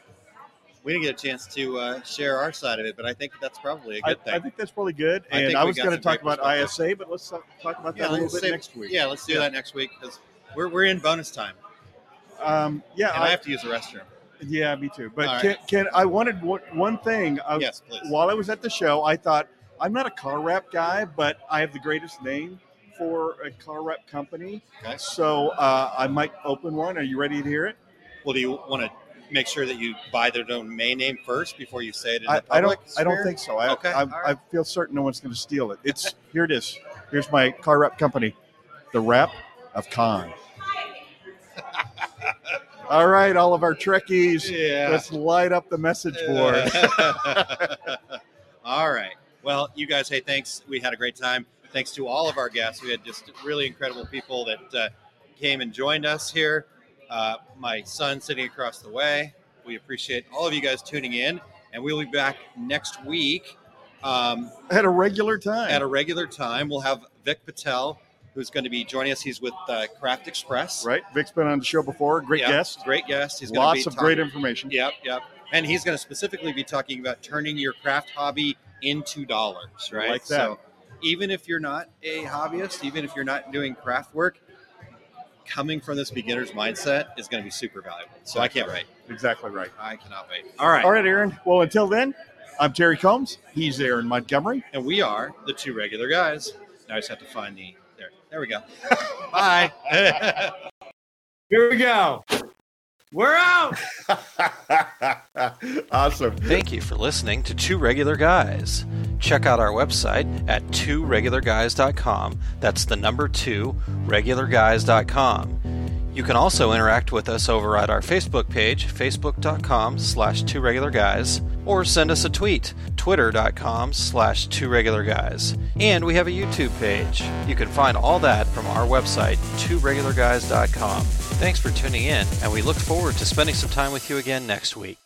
we didn't get a chance to uh, share our side of it, but I think that's probably a good thing. I think that's probably good. I And I, was going to talk about. ISA, but let's talk, talk about yeah, that a little bit save- next week. Yeah, let's do Yeah. that next week because we're, we're in bonus time, Um, yeah, and I, I, have to use the restroom. yeah, me too. But can, right. can I wanted one, one thing? Uh, Yes, please. While I was at the show, I thought I'm not a car wrap guy, but I have the greatest name for a car wrap company. Okay. So uh, I might open one. Are you ready to hear it? Well, do you want to make sure that you buy their domain name first before you say it in I, the I don't. public? I don't think so. I, Okay, I, right. I feel certain no one's going to steal it. It's here. It is. Here's my car wrap company, the Wrap of Khan. all right, all of our Trekkies. Yeah. Let's light up the message board. all right. Well, you guys, hey, thanks. We had a great time. Thanks to all of our guests. We had just really incredible people that uh, came and joined us here. Uh, my son sitting across the way. We appreciate all of you guys tuning in, and we'll be back next week um, At a regular time. at a regular time. We'll have Vic Patel, who's going to be joining us. He's with uh, Craft Express. right. Vic's been on the show before. Great Yeah, guest. Great guest. He's Lots be of great information. Yep, yep. And he's going to specifically be talking about turning your craft hobby into dollars, right? Like that. So even if you're not a hobbyist, even if you're not doing craft work, coming from this beginner's mindset is going to be super valuable. So I can't wait. Exactly right. I cannot wait. All right. All right, Aaron. Well, until then, I'm Terry Combs. He's Aaron Montgomery. And we are the two regular guys. Now I just have to find the there. There we go. Bye. Here we go. We're out. awesome. Thank you for listening to Two Regular Guys. Check out our website at tworegularguys.com. That's the number two, regularguys.com. You can also interact with us over at our Facebook page, facebook.com slash two regular guys, or send us a tweet, twitter.com slash two regular guys. And we have a YouTube page. You can find all that from our website, tworegularguys.com. Thanks for tuning in, and we look forward to spending some time with you again next week.